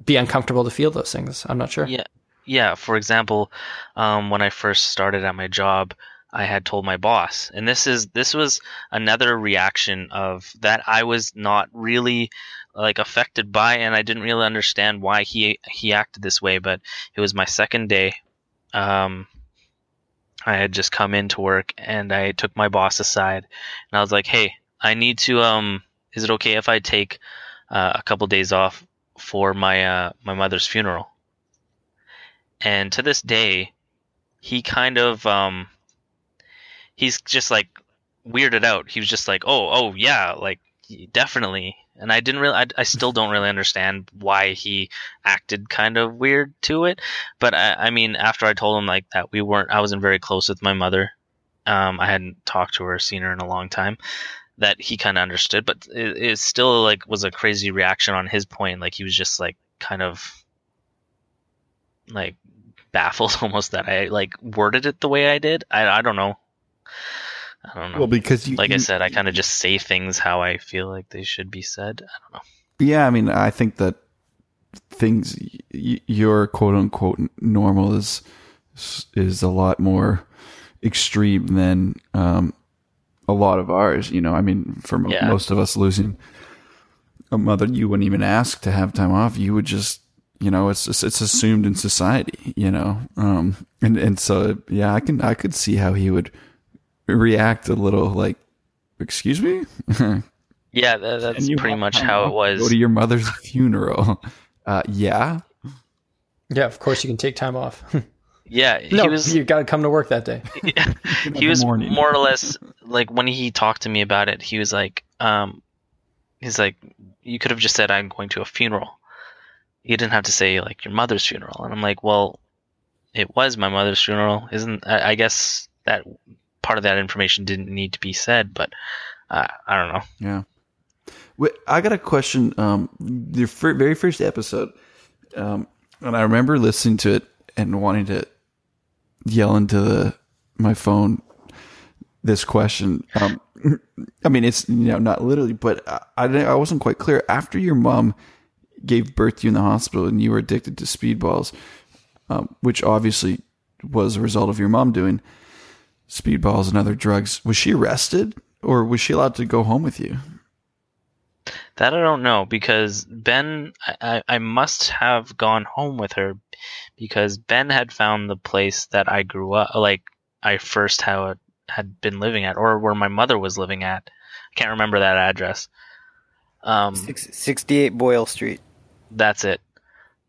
be uncomfortable to feel those things. I'm not sure. Yeah, yeah. For example, um, when I first started at my job, I had told my boss, and this is this was another reaction of that I was not really like affected by, and I didn't really understand why he he acted this way. But it was my second day. Um, I had just come into work, and I took my boss aside, and I was like, "Hey, I need to. Um, is it okay if I take uh, a couple days off for my uh, my mother's funeral?" and to this day he kind of um he's just like weirded out he was just like oh oh yeah like definitely and i didn't really I, I still don't really understand why he acted kind of weird to it but I, I mean after i told him like that we weren't i wasn't very close with my mother um i hadn't talked to her seen her in a long time that he kind of understood but it, it still like was a crazy reaction on his point like he was just like kind of like baffled almost that I like worded it the way I did. I I don't know. I don't know. Well, because you, like I said, I kind of just say things how I feel like they should be said. I don't know. Yeah, I mean, I think that things y- your quote unquote normal is is a lot more extreme than um, a lot of ours. You know, I mean, for mo- Yeah. most of us losing a mother, you wouldn't even ask to have time off. You would just, you know, it's it's, it's assumed in society. You know, um, and and so yeah, I can I could see how he would react a little like, excuse me. Yeah, that, that's pretty much how it was. Go to your mother's funeral. Uh, yeah. Yeah, of course you can take time off. yeah, no, he was you got to come to work that day. he was morning. more or less like when he talked to me about it, he was like, um, he's like, you could have just said I'm going to a funeral. You didn't have to say like your mother's funeral, and I'm like, well, it was my mother's funeral, isn't? I, I guess that part of that information didn't need to be said, but uh, I don't know. Yeah. Wait, I got a question. Um, your fir- very first episode, um, and I remember listening to it and wanting to yell into the my phone this question. Um, I mean, it's you know not literally, but I I, I wasn't quite clear. After your mom gave birth to you in the hospital and you were addicted to speedballs, um, which obviously was a result of your mom doing speedballs and other drugs, was she arrested or was she allowed to go home with you? That I don't know because Ben, I, I I must have gone home with her because Ben had found the place that I grew up, like I first had had been living at, or where my mother was living at. I can't remember that address. Um, Six, 68 Boyle Street. that's it.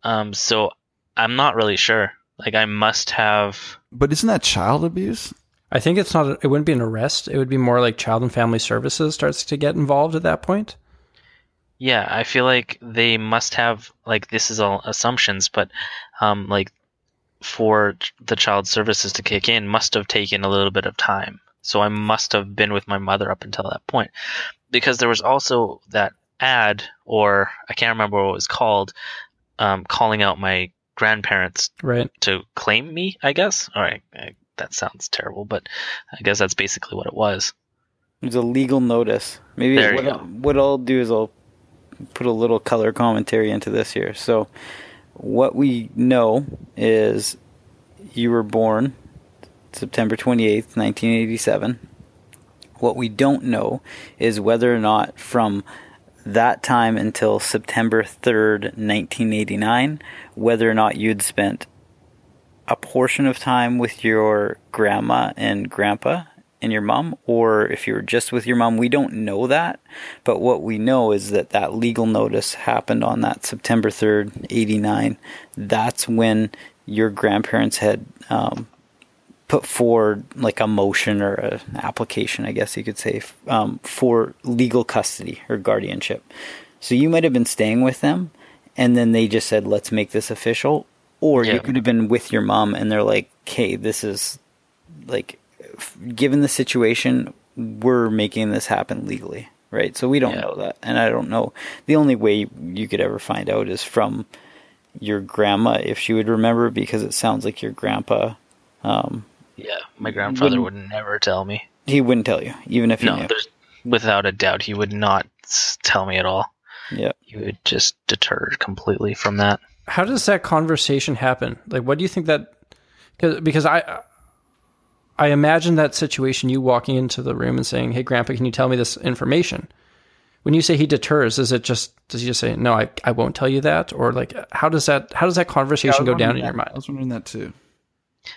Um, so I'm not really sure. Like I must have. But isn't that child abuse? I think it's not. It wouldn't be an arrest. It would be more like Child and Family Services starts to get involved at that point. Yeah, I feel like they must have like this is all assumptions, but um, like for the child services to kick in must have taken a little bit of time. So I must have been with my mother up until that point, because there was also that ad, or I can't remember what it was called, um, calling out my grandparents Right. to claim me. I guess. All right, I, that sounds terrible, but I guess that's basically what it was. There's a legal notice. Maybe what. I'll, what I'll do is I'll put a little color commentary into this here. So, what we know is you were born September 28th, 1987. What we don't know is whether or not from that time until September 3rd, 1989, whether or not you'd spent a portion of time with your grandma and grandpa and your mom, or if you were just with your mom. We don't know that, but what we know is that that legal notice happened on that September 3rd, 89. That's when your grandparents had um, put forward like a motion or an application, I guess you could say, um, for legal custody or guardianship. So you might have been staying with them, and then they just said, "Let's make this official." Or Yeah. you could have been with your mom, and they're like, "Okay, this is like, given the situation, we're making this happen legally." Right, so we don't Yeah. know that, and I don't know. The only way you could ever find out is from your grandma if she would remember, because it sounds like your grandpa um, Yeah, my grandfather Wouldn't- never tell me. He wouldn't tell you, even if he No, without a doubt he would not tell me at all. Yeah. He would just deter completely from that. How does that conversation happen? Like, what do you think that? Cause, because I, I imagine that situation. You walking into the room and saying, "Hey, Grandpa, can you tell me this information?" When you say he deters, is it just does he just say, "No, I, I won't tell you that," or like how does that how does that conversation go down in your mind? I was wondering that too.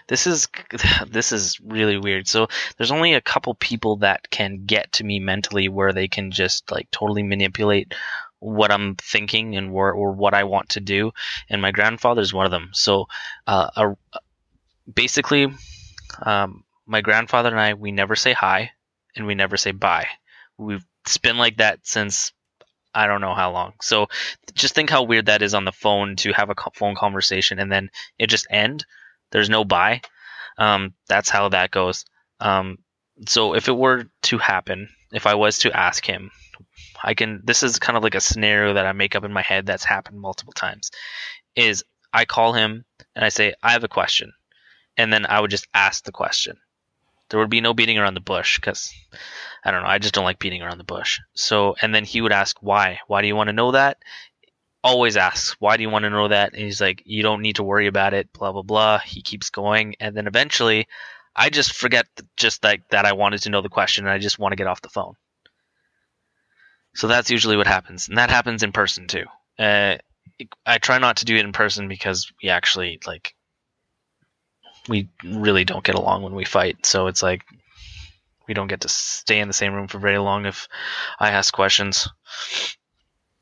This is this is really weird. So there's only a couple people that can get to me mentally where they can just like totally manipulate what I'm thinking and where, or what I want to do, and my grandfather is one of them. So uh, a, basically, um, my grandfather and I we never say hi and we never say bye. We've been like that since I don't know how long. So just think how weird that is on the phone to have a phone conversation and then it just end. There's no bye. Um, that's how that goes. Um, so if it were to happen, if I was to ask him, I can. This is kind of like a scenario that I make up in my head that's happened multiple times. Is I call him and I say I have a question, and then I would just ask the question. There would be no beating around the bush because I don't know. I just don't like beating around the bush. So and then he would ask why. Why do you want to know that? Always asks why do you want to know that? And he's like, you don't need to worry about it. Blah blah blah. He keeps going, and then eventually, I just forget just like that I wanted to know the question, and I just want to get off the phone. So that's usually what happens, and that happens in person too. Uh, I try not to do it in person because we actually like we really don't get along when we fight. So it's like we don't get to stay in the same room for very long if I ask questions.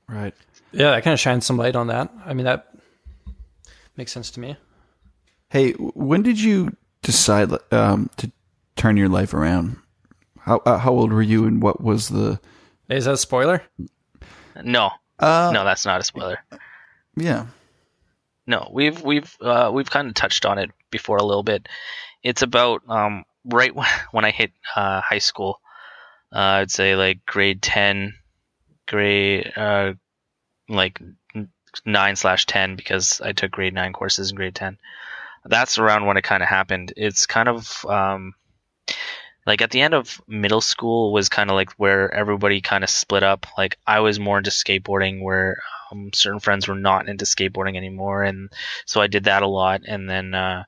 Right. Yeah, that kind of shines some light on that. I mean, that makes sense to me. Hey, when did you decide um, to turn your life around? How uh, how old were you, and what was the? Is that a spoiler? No, Uh, no, that's not a spoiler. Yeah. No, we've we've uh, we've kind of touched on it before a little bit. It's about um, right when I hit uh, high school. Uh, I'd say like grade ten, grade uh, like nine slash ten because I took grade nine courses in grade ten. That's around when it kind of happened. It's kind of um, like at the end of middle school was kind of like where everybody kind of split up. Like I was more into skateboarding, where um, certain friends were not into skateboarding anymore, and so I did that a lot. And then uh,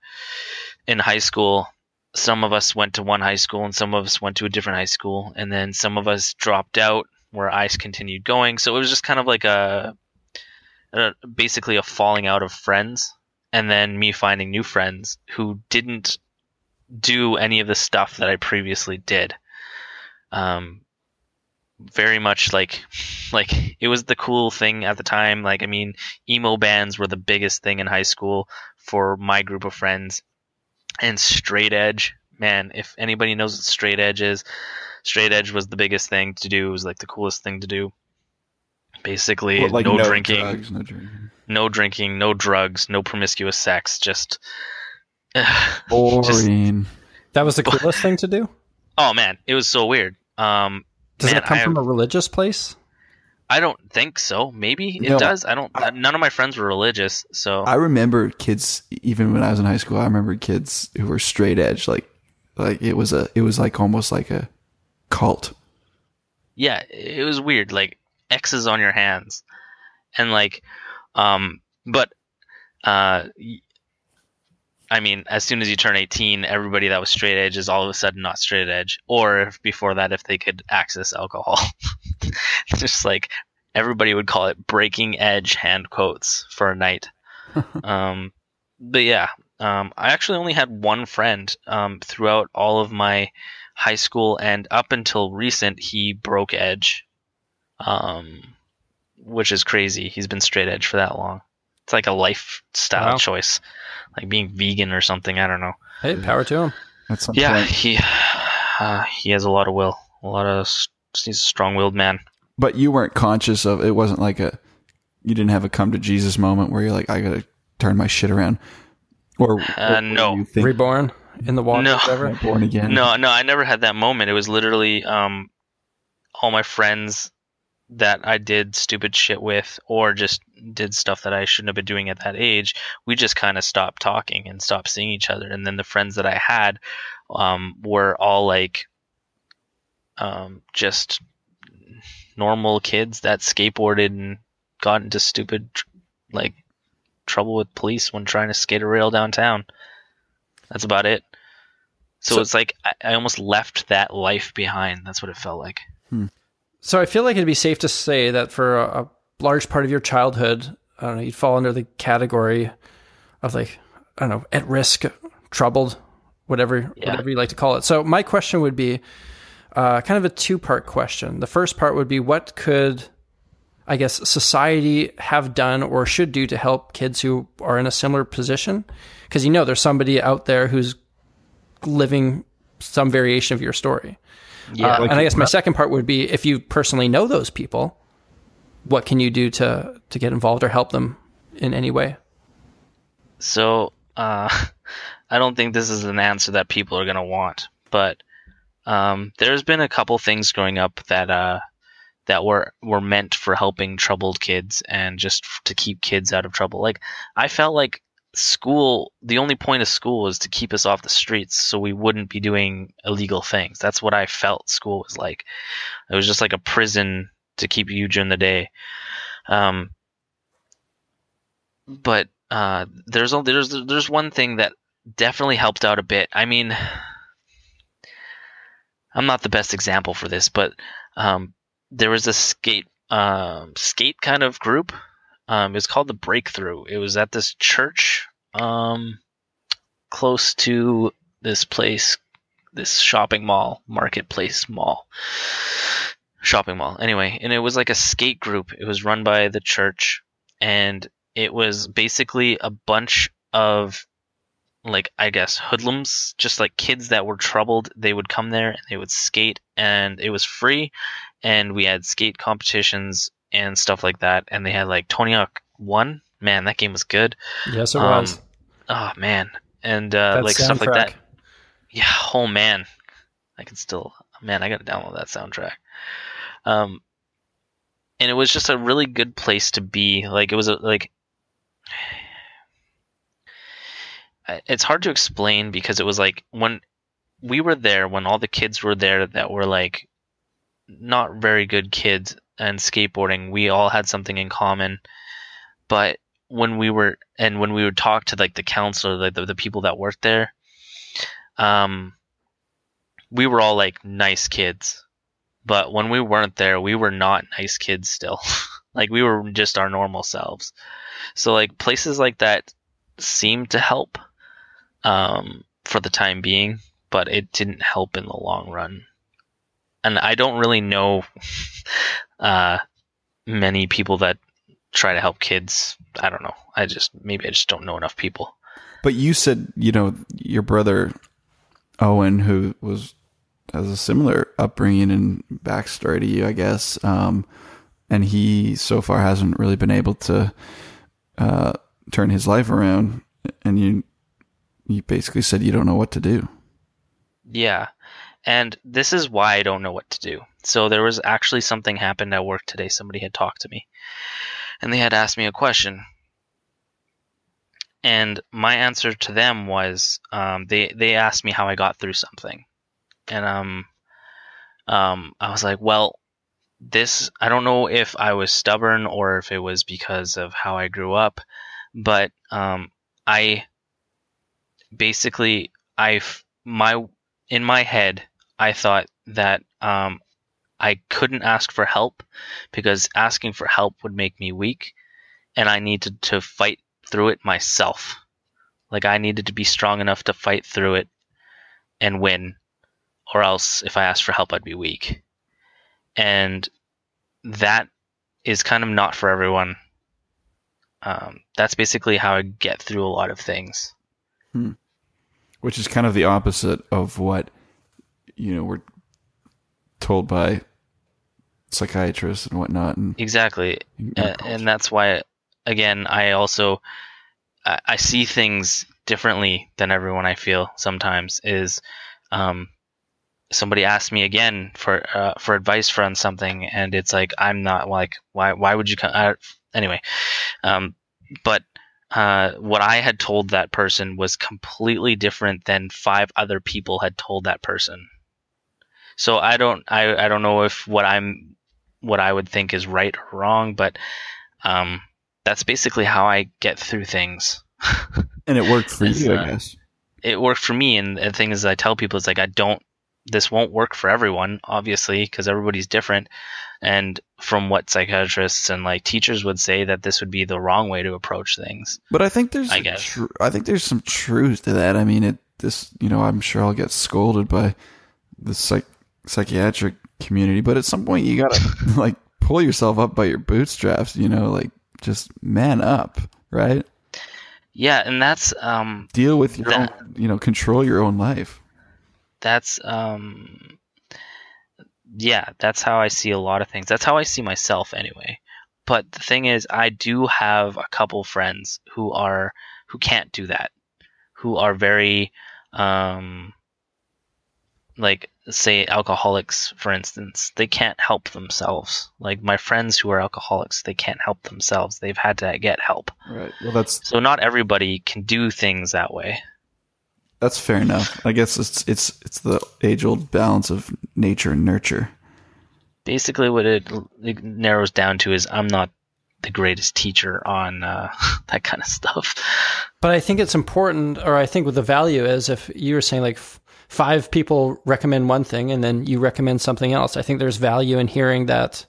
in high school, some of us went to one high school, and some of us went to a different high school, and then some of us dropped out, where I continued going. So it was just kind of like a, a basically a falling out of friends, and then me finding new friends who didn't do any of the stuff that I previously did. Um, very much like like it was the cool thing at the time. Like i mean emo bands were the biggest thing in high school for my group of friends. And straight edge man if anybody knows what straight edge is straight edge was the biggest thing to do. It was like the coolest thing to do. Basically What, like no, drinking. drugs, no drinking. no drinking no drugs no promiscuous sex just Boring. That was the coolest thing to do. oh man it was so weird um Does man, it come I- from a religious place? I don't think so. Maybe it No, does. I don't. none of my friends were religious, so I remember kids, even when I was in high school. I remember kids who were straight edge, like like it was a, it was like almost like a cult. yeah, it was weird. Like X's on your hands, and like, um, but, uh, y- I mean, as soon as you turn eighteen, everybody that was straight edge is all of a sudden not straight edge. Or if before that, if they could access alcohol, just like everybody would call it breaking edge hand quotes for a night. um, but yeah, um, I actually only had one friend um, throughout all of my high school and up until recent he broke edge um which is crazy he's been straight edge for that long it's like a lifestyle Wow. choice like being vegan or something i don't know Hey, power to him. At some yeah point. he uh, he has a lot of will a lot of he's a strong-willed man But you weren't conscious of it. Wasn't like a you didn't have a come to Jesus moment where you're like, I gotta turn my shit around, or, Uh, no. Reborn in the water, No. whatever. Born again. no no i never had that moment it was literally um all my friends that I did stupid shit with or just did stuff that I shouldn't have been doing at that age, we just kind of stopped talking and stopped seeing each other. And then the friends that I had um, were all like um, just normal kids that skateboarded and got into stupid like trouble with police when trying to skate a rail downtown. That's about it. So, So- it's like I, I almost left that life behind. That's what it felt like. So I feel like it'd be safe to say that for a, a large part of your childhood, I don't know, you'd fall under the category of like, I don't know, at risk, troubled, whatever, Yeah. whatever you like to call it. So my question would be uh, kind of a two part question. The first part would be what could, I guess, society have done or should do to help kids who are in a similar position? Because you know there's somebody out there who's living some variation of your story. Yeah. Uh, and I guess my second part would be if you personally know those people, what can you do to to get involved or help them in any way? So, uh, I don't think this is an answer that people are going to want, but um, there's been a couple things growing up that uh, that were were meant for helping troubled kids and just to keep kids out of trouble. Like I felt like school, the only point of school was to keep us off the streets, so we wouldn't be doing illegal things. That's what I felt school was like. It was just like a prison to keep you during the day. Um, but uh, there's a, there's there's one thing that definitely helped out a bit. I mean, I'm not the best example for this, but um, there was a skate um, skate kind of group. Um, it was called the Breakthrough. It was at this church um, close to this place, this shopping mall, marketplace mall, shopping mall. Anyway, and it was like a skate group. It was run by the church, and it was basically a bunch of like I guess hoodlums, just like kids that were troubled. They would come there and they would skate, and it was free. And we had skate competitions and stuff like that. And they had like Tony Hawk One. Man, that game was good. Yes, it Um, was. Oh man, and uh, like stuff like that. Yeah. Oh man, I can still. Man, I gotta download that soundtrack. Um, and it was just a really good place to be. Like it was a like. It's hard to explain because it was like when we were there, when all the kids were there that were like not very good kids and skateboarding, we all had something in common. But when we were and when we would talk to like the counselor, like the, the people that worked there, um, we were all like nice kids. But when we weren't there, we were not nice kids still. like we were just our normal selves. So like places like that seemed to help um, for the time being, but it didn't help in the long run. And I don't really know uh, many people that try to help kids. I don't know. I just maybe I just don't know enough people. But you said, you know, your brother Owen, who was has a similar upbringing and backstory to you, I guess, um, and he so far hasn't really been able to uh, turn his life around. And you, you basically said you don't know what to do. Yeah. And this is why I don't know what to do. So there was actually something happened at work today. Somebody had talked to me and they had asked me a question. And my answer to them was um, they, they asked me how I got through something. And um, um, I was like, well, this, I don't know if I was stubborn or if it was because of how I grew up, but um, I basically, I, my, in my head, I thought that um, I couldn't ask for help because asking for help would make me weak, and I needed to fight through it myself. Like I needed to be strong enough to fight through it and win, or else if I asked for help, I'd be weak. And that is kind of not for everyone. Um, that's basically how I get through a lot of things. Which is kind of the opposite of what you know we're told by psychiatrists and whatnot and Exactly. and Uh, and that's why again i also I, I see things differently than everyone i feel sometimes is um somebody asks me again for uh, for advice for on something, and it's like I'm not like why why would you come? Uh, anyway, um, but uh, what I had told that person was completely different than five other people had told that person. So I don't I, I don't know if what I'm what I would think is right or wrong, but um, that's basically how I get through things. And it worked for you, uh, I guess. it worked for me, and the thing is, I tell people it's like I don't. This won't work for everyone, obviously, because everybody's different. And from what psychiatrists and like teachers would say, that this would be the wrong way to approach things. But I think there's I guess. tr- I think there's some truth to that. I mean, it this you know I'm sure I'll get scolded by the psych psychiatric community, but at some point you gotta like pull yourself up by your bootstraps. You know, like just man up, right? Yeah, and that's um, Deal with your That- own, you know, control your own life. that's um yeah that's how i see a lot of things. That's how i see myself anyway. But the thing is i do have a couple friends who are who can't do that who are very um like say alcoholics for instance they can't help themselves. Like my friends who are alcoholics they can't help themselves. They've had to get help. Right. Well, that's so not everybody can do things that way that's fair enough. I guess it's it's it's the age old balance of nature and nurture. basically what it, it narrows down to is I'm not the greatest teacher on uh, that kind of stuff. But I think it's important, or I think what the value is if you were saying like f- five people recommend one thing and then you recommend something else. I think there's value in hearing that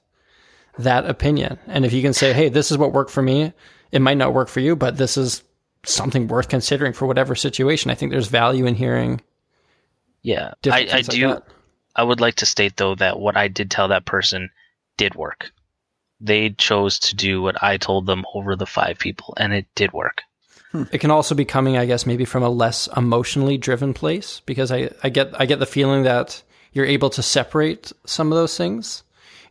that opinion. And if you can say, "Hey, this is what worked for me," it might not work for you, but this is something worth considering for whatever situation. I think there's value in hearing Yeah, I, I like do. that. I would like to state though that what I did tell that person did work. They chose to do what I told them over the five people, and it did work. Hmm. It can also be coming, I guess, maybe from a less emotionally driven place because I, I get I get the feeling that you're able to separate some of those things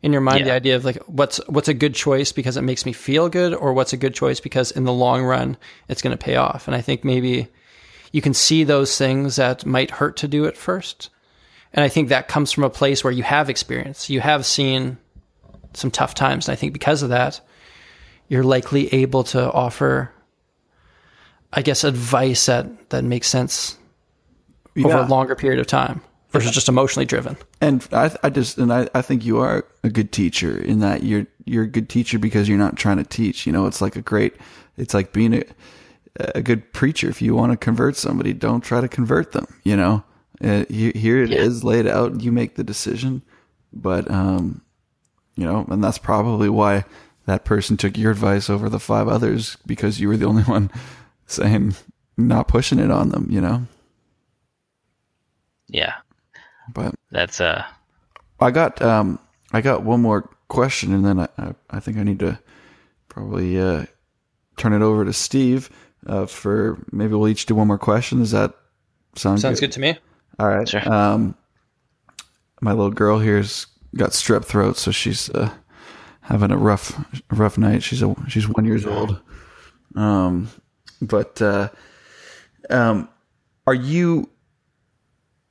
in your mind. The idea of like what's what's a good choice because it makes me feel good, or what's a good choice because in the long run it's going to pay off. And I think maybe you can see those things that might hurt to do at first. And I think that comes from a place where you have experience, you have seen some tough times. And I think because of that, you're likely able to offer I guess advice that that makes sense over a longer period of time versus just emotionally driven. And I, I just, and I, I think you are a good teacher in that you're, you're a good teacher because you're not trying to teach. You know, it's like a great, it's like being a, a good preacher. If you want to convert somebody, don't try to convert them. You know, uh, here it is Yeah. laid out. You make the decision, but um, you know, and that's probably why that person took your advice over the five others because you were the only one saying not pushing it on them. You know, Yeah, but that's uh I got um I got one more question and then I I, I think I need to probably uh turn it over to Steve uh for maybe we'll each do one more question. Does that sound Sounds good to me. All right. Sure. Um my little girl here's got strep throat so she's uh having a rough rough night. She's a she's 1 years old. Um but uh um are you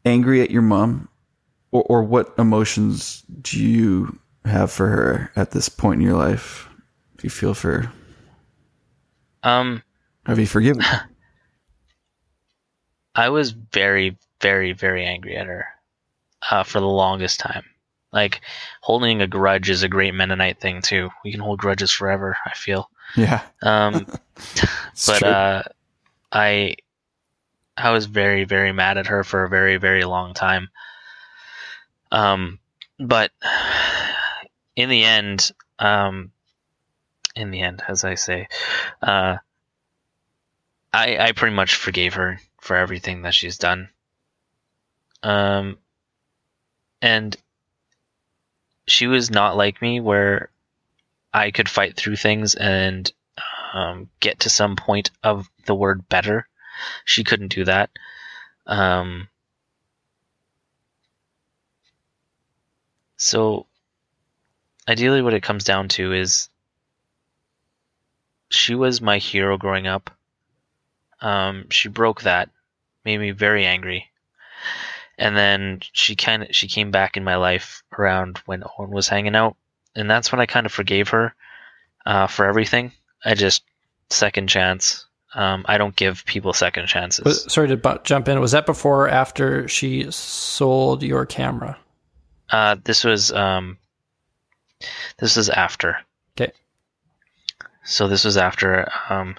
angry at your mom or, or what emotions do you have for her at this point in your life? Do you feel for her? um Have you forgiven? I was very, very, very angry at her uh, for the longest time. Like holding a grudge is a great Mennonite thing too. We can hold grudges forever. I feel. yeah. Um, but uh, I I was very, very mad at her for a very, very long time. Um, but in the end, um, in the end, as I say, uh, I I pretty much forgave her for everything that she's done. Um, and she was not like me where I could fight through things and um, get to some point of the word better. She couldn't do that. Um, so, ideally, what it comes down to is she was my hero growing up. Um, she broke that, made me very angry. and then she kind of she came back in my life around when Owen was hanging out, and that's when I kind of forgave her uh, for everything. I just second chance. Um, I don't give people second chances. Was, sorry to bu- jump in. Was that before or after she sold your camera? Uh, this was um, this was after. Okay. So this was after um,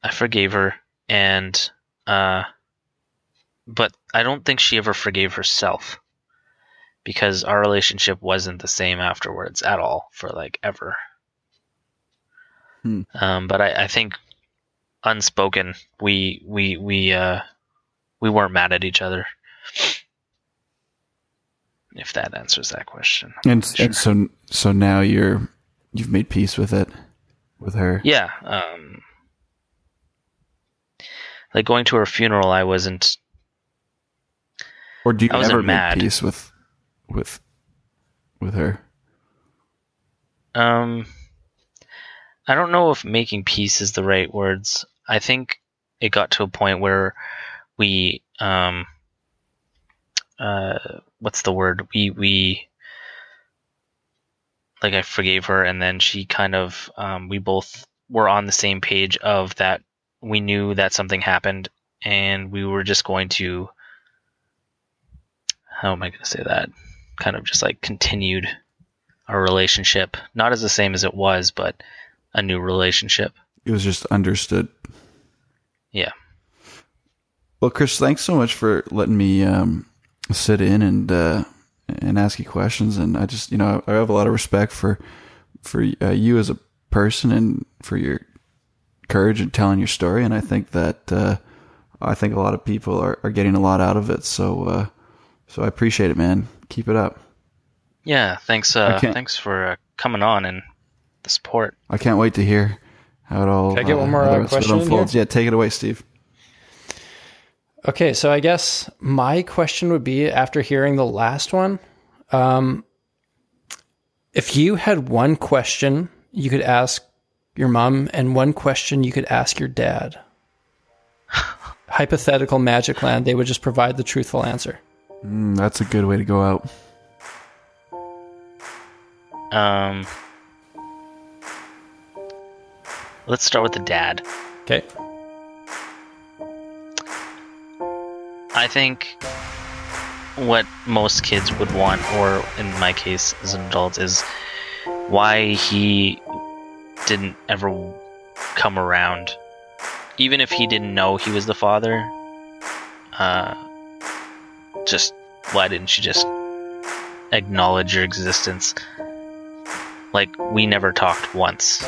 I forgave her, and uh, but I don't think she ever forgave herself because our relationship wasn't the same afterwards at all for like ever. Hmm. Um, but I, I think unspoken, we we we uh, we weren't mad at each other. If that answers that question. And, and so so now you're you've made peace with it with her. Yeah. Um, like going to her funeral, I wasn't. Or do you I ever mad. make peace with with with her? Um, I don't know if making peace is the right words. I think it got to a point where we, um, uh, what's the word? We we like I forgave her, and then she kind of, um, we both were on the same page of that. We knew that something happened, and we were just going to. How am I going to say that? Kind of just like continued our relationship, not as the same as it was, but a new relationship. It was just understood. Yeah. Well, Chris, thanks so much for letting me um, sit in and uh, and ask you questions. And I just, you know, I have a lot of respect for for uh, you as a person and for your courage in telling your story. And I think that uh, I think a lot of people are, are getting a lot out of it. So uh, so I appreciate it, man. Keep it up. Yeah. Thanks. Uh, thanks for uh, coming on and support. I can't wait to hear how it all. Can I get one more, uh, rest of it question unfolds. Yeah, take it away, Steve. Okay, so I guess my question would be after hearing the last one, um, if you had one question you could ask your mom and one question you could ask your dad, hypothetical magic land, they would just provide the truthful answer. Mm, that's a good way to go out. Um, let's start with the dad. Okay. I think what most kids would want, or in my case as an adult, is why he didn't ever come around. Even if he didn't know he was the father, uh, just why didn't you just acknowledge your existence? Like, we never talked once.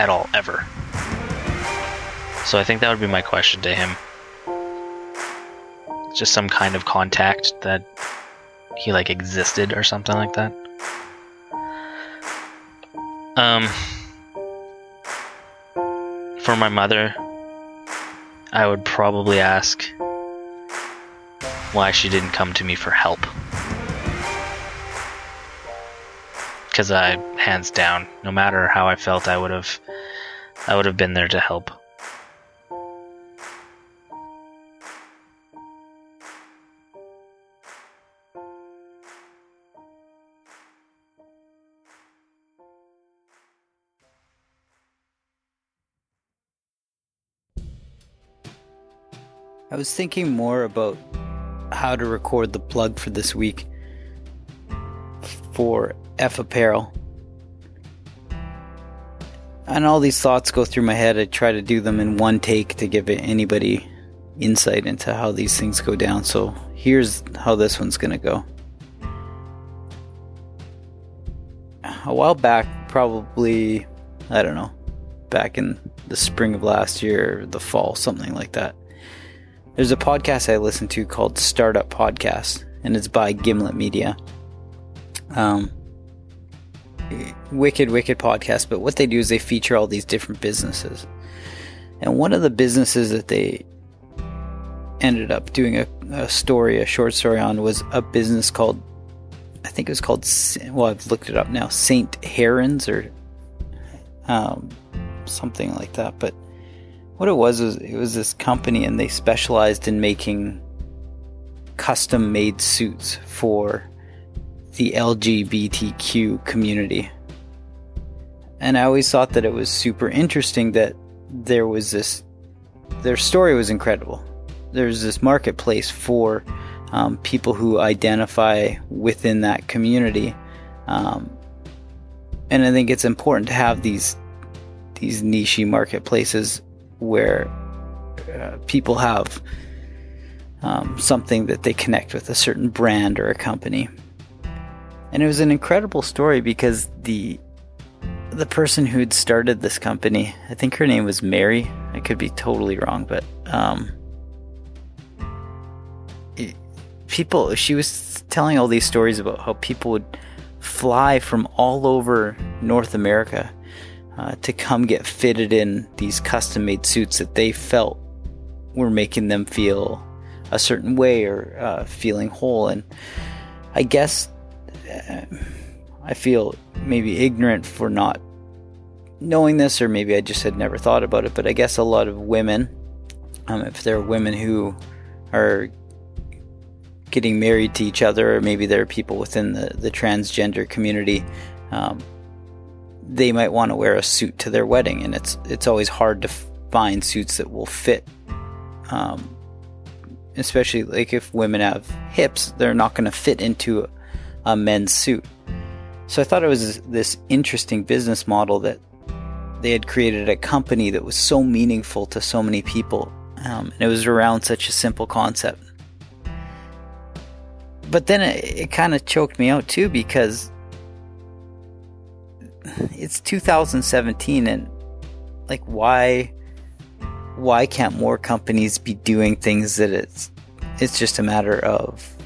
At all, ever. So I think that would be my question to him just some kind of contact that he like existed or something like that. Um for my mother, I would probably ask why she didn't come to me for help. Cuz I hands down, no matter how I felt, I would have I would have been there to help. I was thinking more about how to record the plug for this week for F Apparel. And all these thoughts go through my head. I try to do them in one take to give anybody insight into how these things go down. So here's how this one's going to go. A while back, probably, I don't know, back in the spring of last year, the fall, something like that. There's a podcast I listen to called Startup Podcast, and it's by Gimlet Media. Um, wicked, wicked podcast. But what they do is they feature all these different businesses, and one of the businesses that they ended up doing a, a story, a short story on, was a business called, I think it was called. Well, I've looked it up now. Saint Herons or um, something like that, but what it was was it was this company and they specialized in making custom made suits for the LGBTQ community. And I always thought that it was super interesting that there was this, their story was incredible. There's this marketplace for um, people who identify within that community. Um, and I think it's important to have these these niche marketplaces where uh, people have um, something that they connect with a certain brand or a company. And it was an incredible story because the the person who'd started this company, I think her name was Mary. I could be totally wrong, but um, people. She was telling all these stories about how people would fly from all over North America uh, to come get fitted in these custom made suits that they felt were making them feel a certain way or uh, feeling whole. And I guess I feel maybe ignorant for not knowing this, or maybe I just had never thought about it. But I guess a lot of women, um, if there are women who are getting married to each other, or maybe there are people within the, the transgender community, um, they might want to wear a suit to their wedding, and it's it's always hard to find suits that will fit. Um, especially like if women have hips, they're not going to fit into a, men's suit. So I thought it was this interesting business model that they had created a company that was so meaningful to so many people, um, and it was around such a simple concept. But then it, it kind of choked me out too because it's 2017 and like why why can't more companies be doing things that it's it's just a matter of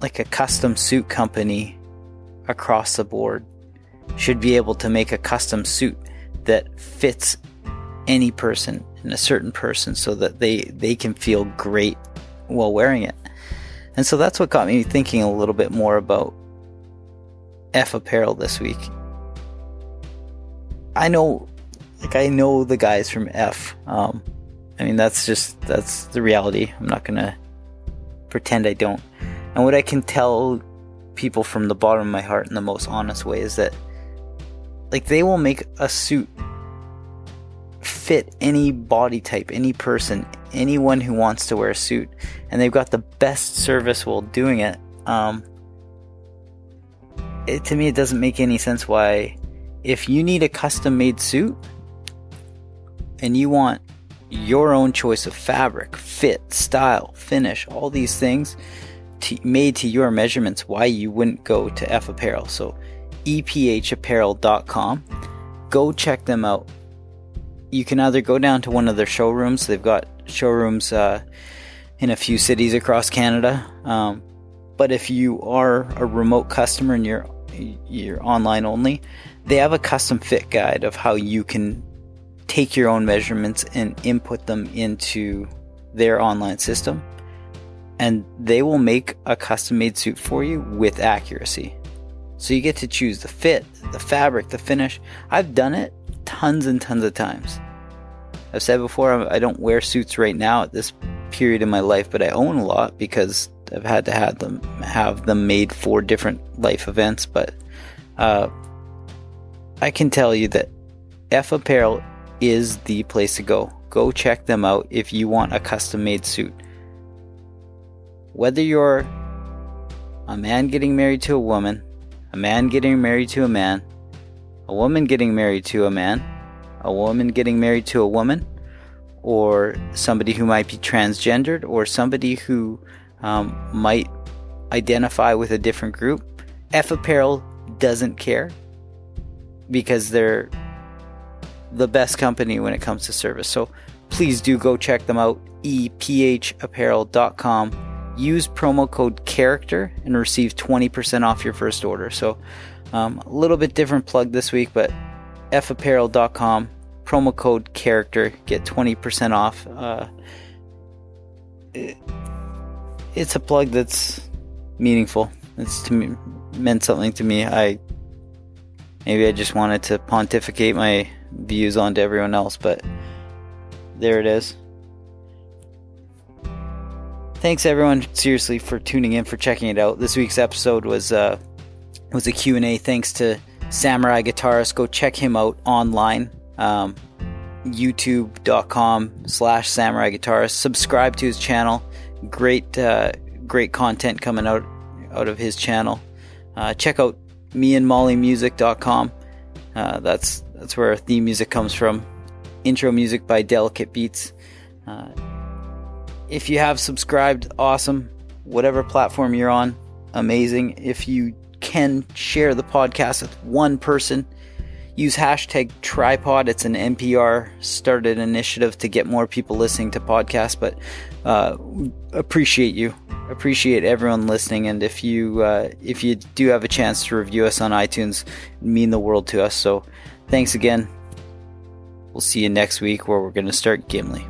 like a custom suit company across the board should be able to make a custom suit that fits any person and a certain person so that they they can feel great while wearing it. And so that's what got me thinking a little bit more about F apparel this week. I know like I know the guys from F. Um, I mean that's just that's the reality. I'm not gonna pretend I don't. And what I can tell people from the bottom of my heart in the most honest way is that like they will make a suit fit any body type, any person, anyone who wants to wear a suit, and they've got the best service while doing it. Um, it to me, it doesn't make any sense why, if you need a custom made suit and you want your own choice of fabric, fit, style, finish, all these things to, made to your measurements, why you wouldn't go to F Apparel. So, ephapparel.com. Go check them out. You can either go down to one of their showrooms. They've got showrooms uh, in a few cities across Canada. Um, but if you are a remote customer and you're you're online only, they have a custom fit guide of how you can take your own measurements and input them into their online system. And they will make a custom made suit for you with accuracy. So you get to choose the fit, the fabric, the finish. I've done it tons and tons of times. I've said before I don't wear suits right now at this period in my life, but I own a lot because I've had to have them have them made for different life events. But uh, I can tell you that F Apparel is the place to go. Go check them out if you want a custom made suit. Whether you're a man getting married to a woman, a man getting married to a man, a woman getting married to a man, a woman getting married to a woman, or somebody who might be transgendered, or somebody who um, might identify with a different group, F Apparel doesn't care because they're the best company when it comes to service. So please do go check them out, ephapparel.com. Use promo code CHARACTER and receive 20% off your first order. So um, a little bit different plug this week, but fapparel.com, promo code CHARACTER, get 20% off. Uh, it- it's a plug that's meaningful. It's to me meant something to me. I maybe I just wanted to pontificate my views onto everyone else, but there it is. Thanks everyone seriously for tuning in for checking it out. This week's episode was uh, was a Q&A thanks to Samurai Guitarist. Go check him out online. Um, youtube.com slash samurai guitarist subscribe to his channel great uh, great content coming out out of his channel uh, check out me and meandmollymusic.com uh, that's that's where our theme music comes from intro music by delicate beats uh, if you have subscribed awesome. Whatever platform you're on amazing. If you can share the podcast with one person use hashtag trypod. It's an npr started initiative to get more people listening to podcasts but uh, appreciate you. Appreciate everyone listening. And if you uh, if you do have a chance to review us on itunes mean the world to us. So thanks again. We'll see you next week where we're going to start gimli